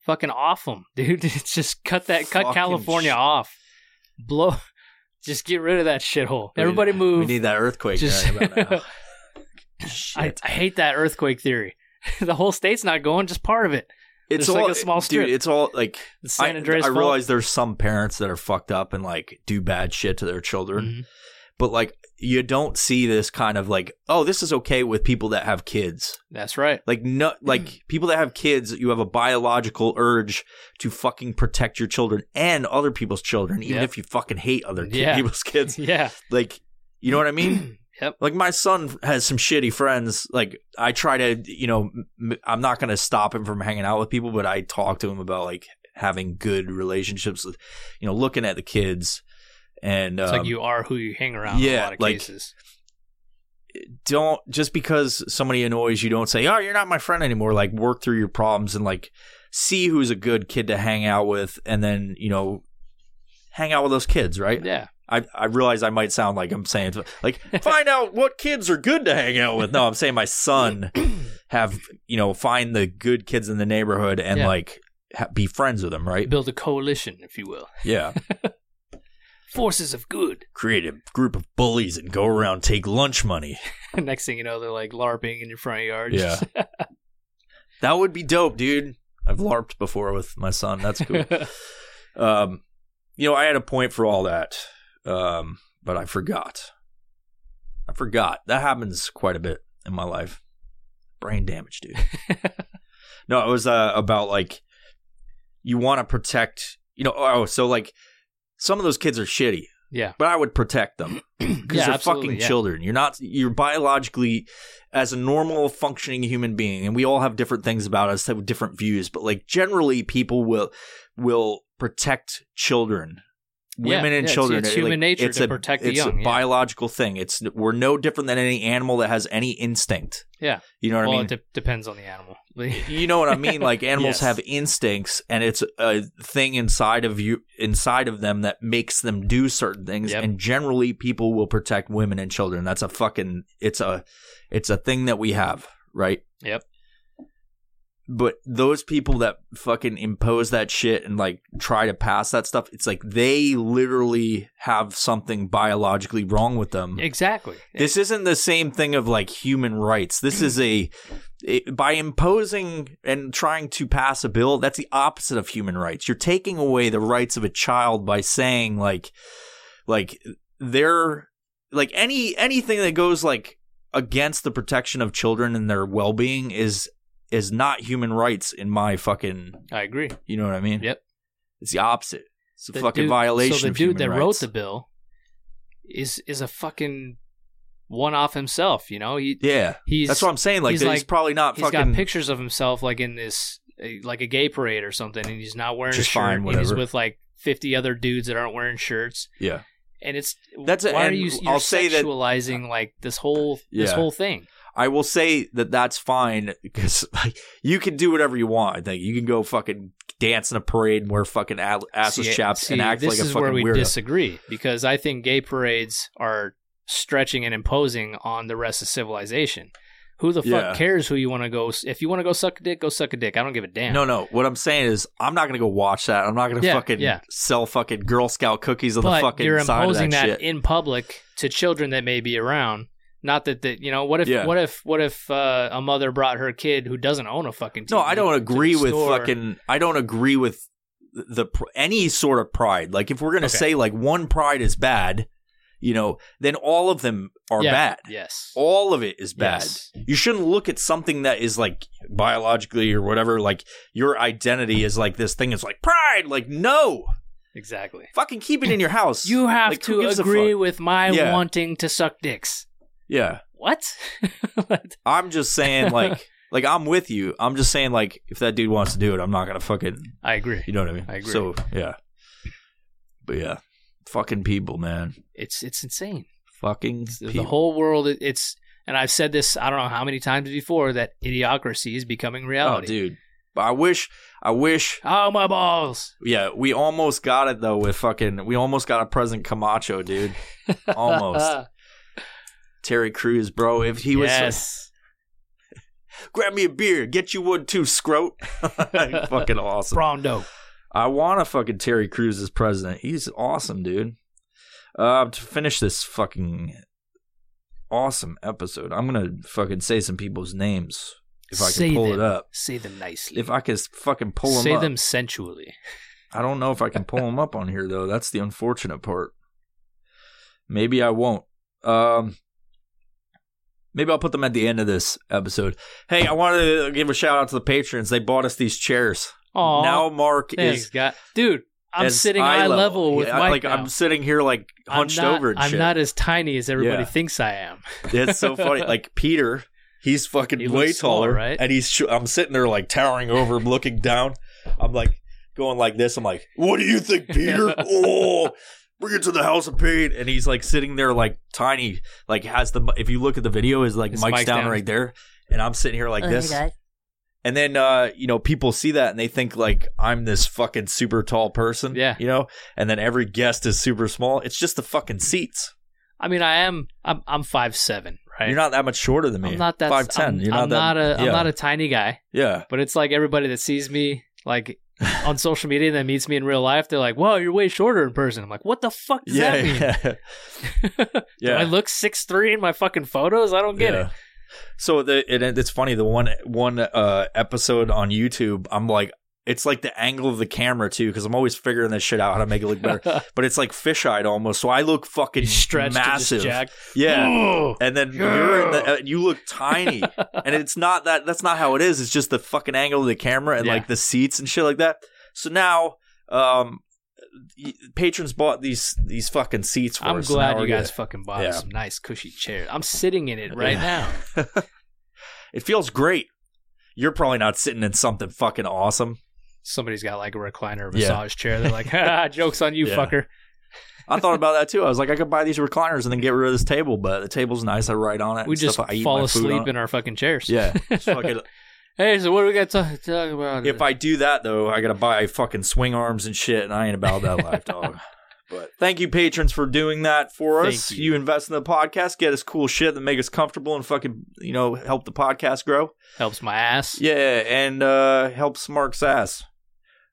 Fucking off them, dude. *laughs* It's just cut that, cut Fucking California sh- off. Blow. Just get rid of that shithole. Everybody We- move. We need that earthquake Just- right about now. *laughs* I, I hate that earthquake theory. *laughs* the whole state's not going, just part of it. it's all like a small strip. dude. It's all like San I, Andreas I fault. realize there's some parents that are fucked up and like do bad shit to their children. Mhm. but like you don't see this kind of like oh this is okay with people that have kids That's right. like no mm. like people that have kids you have a biological urge to fucking protect your children and other people's children even Yep. if you fucking hate other ki- Yeah. *laughs* people's kids *laughs* Yeah. like you know what i mean *clears throat* Yep. like my son has some shitty friends like i try to you know m- i'm not going to stop him from hanging out with people but i talk to him about like having good relationships with you know looking at the kids and It's um, like you are who you hang around in a yeah, lot of like- cases. don't just because somebody annoys you don't say oh you're not my friend anymore like work through your problems and like see who's a good kid to hang out with and then you know hang out with those kids right Yeah. i i realize i might sound like i'm saying like find out what kids are good to hang out with no i'm saying my son *coughs* have you know find the good kids in the neighborhood and Yeah. like ha- be friends with them right Build a coalition, if you will. yeah *laughs* Forces of good. *laughs* create a group of bullies and go around take lunch money *laughs* Next thing you know, they're like LARPing in your front yard. Yeah. *laughs* that would be dope dude i've larped before with my son that's cool Um, you know, I had a point for all that, um, but I forgot. I forgot. That happens quite a bit in my life. Brain damage, dude. no, it was uh, about like you want to protect. You know, oh, so like some of those kids are shitty, yeah. but I would protect them *clears throat* *clears throat* because Yeah, they're fucking yeah. children. You're not. You're biologically as a normal functioning human being, and we all have different things about us, have different views. But like generally, people will will protect children, Yeah, women and yeah, children. it's It- human like, nature it's to a, protect the it's young, a yeah. biological thing. It's we're no different than any animal that has any instinct. Yeah. You know what well, I mean? it de- depends on the animal. *laughs* you know what I mean? Like animals *laughs* Yes. have instincts, and it's a thing inside of you, inside of them that makes them do certain things. Yep. And generally, people will protect women and children. That's a fucking. It's a. It's a thing that we have, right? Yep. But those people that fucking impose that shit and like try to pass that stuff, it's like they literally have something biologically wrong with them. exactly. This isn't the same thing of like human rights. This is a, it, by imposing and trying to pass a bill, that's the opposite of human rights. You're taking away the rights of a child by saying like, like they're like any anything that goes like against the protection of children and their well being is is not human rights in my fucking. I agree. You know what I mean? Yep. It's the opposite. It's a The fucking dude- violation. So the dude that rights. wrote the bill is is a fucking one off himself. You know, he yeah, he's that's what I'm saying. Like he's he's, like- probably not he's fucking. got pictures of himself like in this like a gay parade or something, and he's not wearing Just a shirt, fine, and he's with like fifty other dudes that aren't wearing shirts, Yeah. and it's That's a- why are you I'll say that- sexualizing like this whole this whole thing? I will say that that's fine because *laughs* like you can do whatever you want. I think you can go fucking dance in a parade and wear fucking assless See, chaps see, and act like a fucking weirdo. This is where we weirdo. disagree because I think gay parades are stretching and imposing on the rest of civilization. Who the fuck Yeah. cares who you want to go? If you want to go suck a dick, go suck a dick. I don't give a damn. No, no. What I'm saying is, I'm not gonna go watch that. I'm not gonna Yeah, fucking yeah. sell fucking Girl Scout cookies on but the fucking you're side of imposing that, in public to children that may be around. Not that that you know. What if Yeah. what if what if uh, a mother brought her kid who doesn't own a fucking? TV no, I don't agree with store? fucking. I don't agree with the any sort of pride. Like if we're gonna Okay. say like one pride is bad, you know, then all of them are Yeah, bad. Yes. All of it is bad. Yes. You shouldn't look at something that is like biologically or whatever. Like your identity is like this thing. is like pride. Like no, Exactly. fucking keep it in your house. You have Like, to agree with my Yeah. wanting to suck dicks. Yeah, *laughs* What? I'm just saying *laughs* like. Like I'm with you. I'm just saying, like, if that dude wants to do it, I'm not gonna fucking. I agree. You know what I mean? I agree. So yeah, but yeah, fucking people, man. It's it's insane. Fucking It's- the whole world. it- It's and I've said this I don't know how many times before that idiocracy is becoming oh, reality. dude. But I wish, I wish, Oh my balls! yeah, we almost got it though with fucking, we almost got a present Camacho, dude. *laughs* Almost. Terry Crews, bro. If he was, yes. *laughs* grab me a beer, get you one too, scrote. *laughs* fucking awesome. Brawndo. I want a fucking Terry Crews as president. He's awesome, dude. Uh, to finish this fucking awesome episode, I'm gonna fucking say some people's names if I can Say pull them. it up. Say them nicely. If I can fucking pull them Say up. them sensually. I don't know if I can pull them up on here though. That's the unfortunate part. Maybe I won't. Um, maybe I'll put them at the end of this episode. Hey, I wanted to give a shout out to the patrons. They bought us these chairs. Oh, now Mark thanks, is God. Dude, I'm sitting eye level, with Yeah, Mike like now. I'm sitting here like hunched I'm not, over and I'm shit. not as tiny as everybody Yeah. thinks I am. *laughs* It's so funny. *laughs* Like Peter, he's fucking He way looks small, taller, right? And he's sh- I'm sitting there like towering over him, looking down. I'm like going like this. I'm like, "What do you think, Peter? *laughs* oh, bring it to the house of pain." And he's like sitting there like tiny, like has the. If you look at the video, his like His mic's mic's down, down. right there, and I'm sitting here like this. And then uh, you know, people see that and they think like I'm this fucking super tall person. Yeah. You know? And then every guest is super small. It's just the fucking seats. I mean, I am. I'm. I'm five seven, right? You're not that much shorter than me. I'm not that. five ten. I'm, You're not I'm that. not a. yeah. am not a tiny guy. Yeah. But it's like everybody that sees me like *laughs* on social media and that meets me in real life, they're like, "Whoa, you're way shorter in person." I'm like, "What the fuck does Yeah. that mean?" Yeah. *laughs* Do yeah. I look six three in my fucking photos? I don't get Yeah. it. So the it, it's funny the one one uh episode on YouTube I'm like it's like the angle of the camera too because I'm always figuring this shit out how to make it look better *laughs* but it's like fisheye almost so I look fucking stretched massive yeah and then you're in the, uh, you look tiny *laughs* and it's not that that's not how it is it's just the fucking angle of the camera and Yeah. like the seats and shit like that so now um patrons bought these these fucking seats for I'm glad you guys good. fucking bought Yeah. some nice cushy chairs. I'm sitting in it *laughs* right Yeah. now. it feels great. You're probably not sitting in something fucking awesome. Somebody's got like a recliner Yeah. massage chair. They're like, "Ha, *laughs* "Jokes on you, Yeah. fucker." I thought about that too. I was like, I could buy these recliners and then get rid of this table, but the table's nice. I write on it. We and just stuff. I fall my asleep in our fucking chairs. Yeah. *laughs* Just fucking- Hey, so what do we got to talk about? if I do that though, I gotta buy fucking swing arms and shit, and I ain't about that life, dog. *laughs* But thank you, patrons, for doing that for us. you. You. invest in the podcast, get us cool shit that make us comfortable and fucking you know help the podcast grow. helps my ass. Yeah, and uh, helps Mark's ass.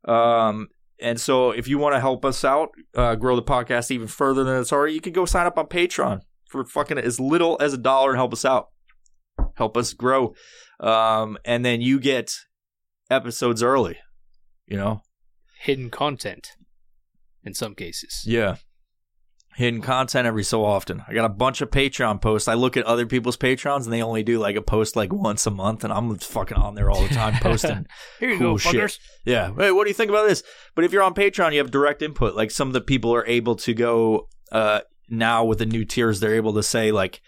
Um, and so if you want to help us out, uh, grow the podcast even further than it's already, you can go sign up on Patreon for fucking as little as a dollar and help us out. Help us grow. Um, and then you get episodes early. You know? Hidden content in some cases. Yeah. Hidden content every so often. I got a bunch of Patreon posts. I look at other people's Patrons and they only do like a post like once a month, and I'm fucking on there all the time *laughs* posting Here you cool go, shit. fuckers. Yeah. Hey, what do you think about this? But if you're on Patreon, you have direct input. Like some of the people are able to go uh now with the new tiers, they're able to say like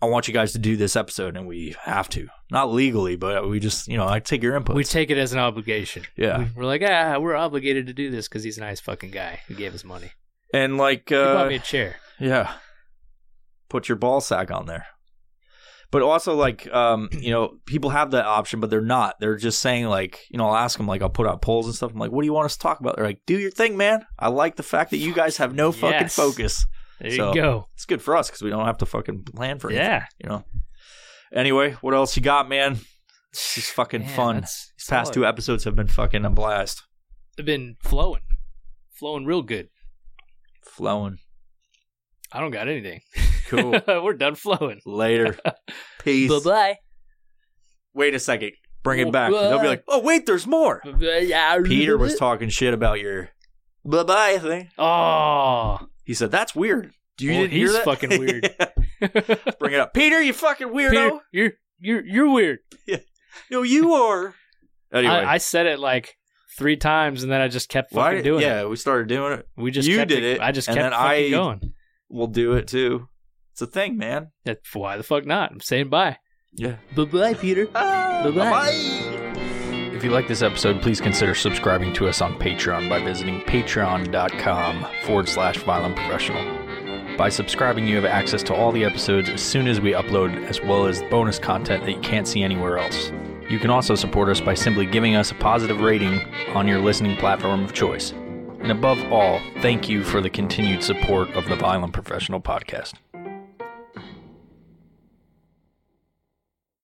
I want you guys to do this episode, and we have to, not legally, but we just, you know, I take your input. We take it as an obligation. yeah, We- We're like, ah, we're obligated to do this because he's a nice fucking guy who gave us money. And like, He bought uh, me a chair. yeah, put your ball sack on there. But also, like, um, you know, people have that option, but they're not. They're just saying, like, you know, I'll ask them, like, I'll put out polls and stuff. I'm like, what do you want us to talk about? They're like, do your thing, man. I like the fact that you guys have no fucking Yes. focus. There so- you go. It's good for us because we don't have to fucking plan for anything. Yeah. you know. Anyway, what else you got, man? It's just fucking Man, fun. These past solid. two episodes have been fucking a blast. They've been flowing, flowing real good. Flowing. I don't got anything. Cool. *laughs* we're done flowing. Later. *laughs* Peace. Bye bye. Wait a second. Bring it back. They'll be like, oh, wait, there's more. Yeah, Peter was talking shit about your bye bye thing. Oh, He said, that's weird. Do you Well, didn't hear he's that? fucking weird. *laughs* Bring it up. Peter, you fucking weirdo. Peter, you're you're you're weird. Yeah. No, you are. Anyway. I, I said it like three times, and then I just kept why- fucking doing yeah, it. Yeah, we started doing it. We just you kept did it, I just and kept then fucking I- going. We'll do it too. It's a thing, man. That's why the fuck not? I'm saying bye. Yeah. Bye bye, Peter. *laughs* Ah, bye-bye. If you like this episode, please consider subscribing to us on Patreon by visiting patreon.com forward slash violent professional. By subscribing, you have access to all the episodes as soon as we upload, as well as bonus content that you can't see anywhere else. You can also support us by simply giving us a positive rating on your listening platform of choice. And above all, thank you for the continued support of the Violent Professional Podcast.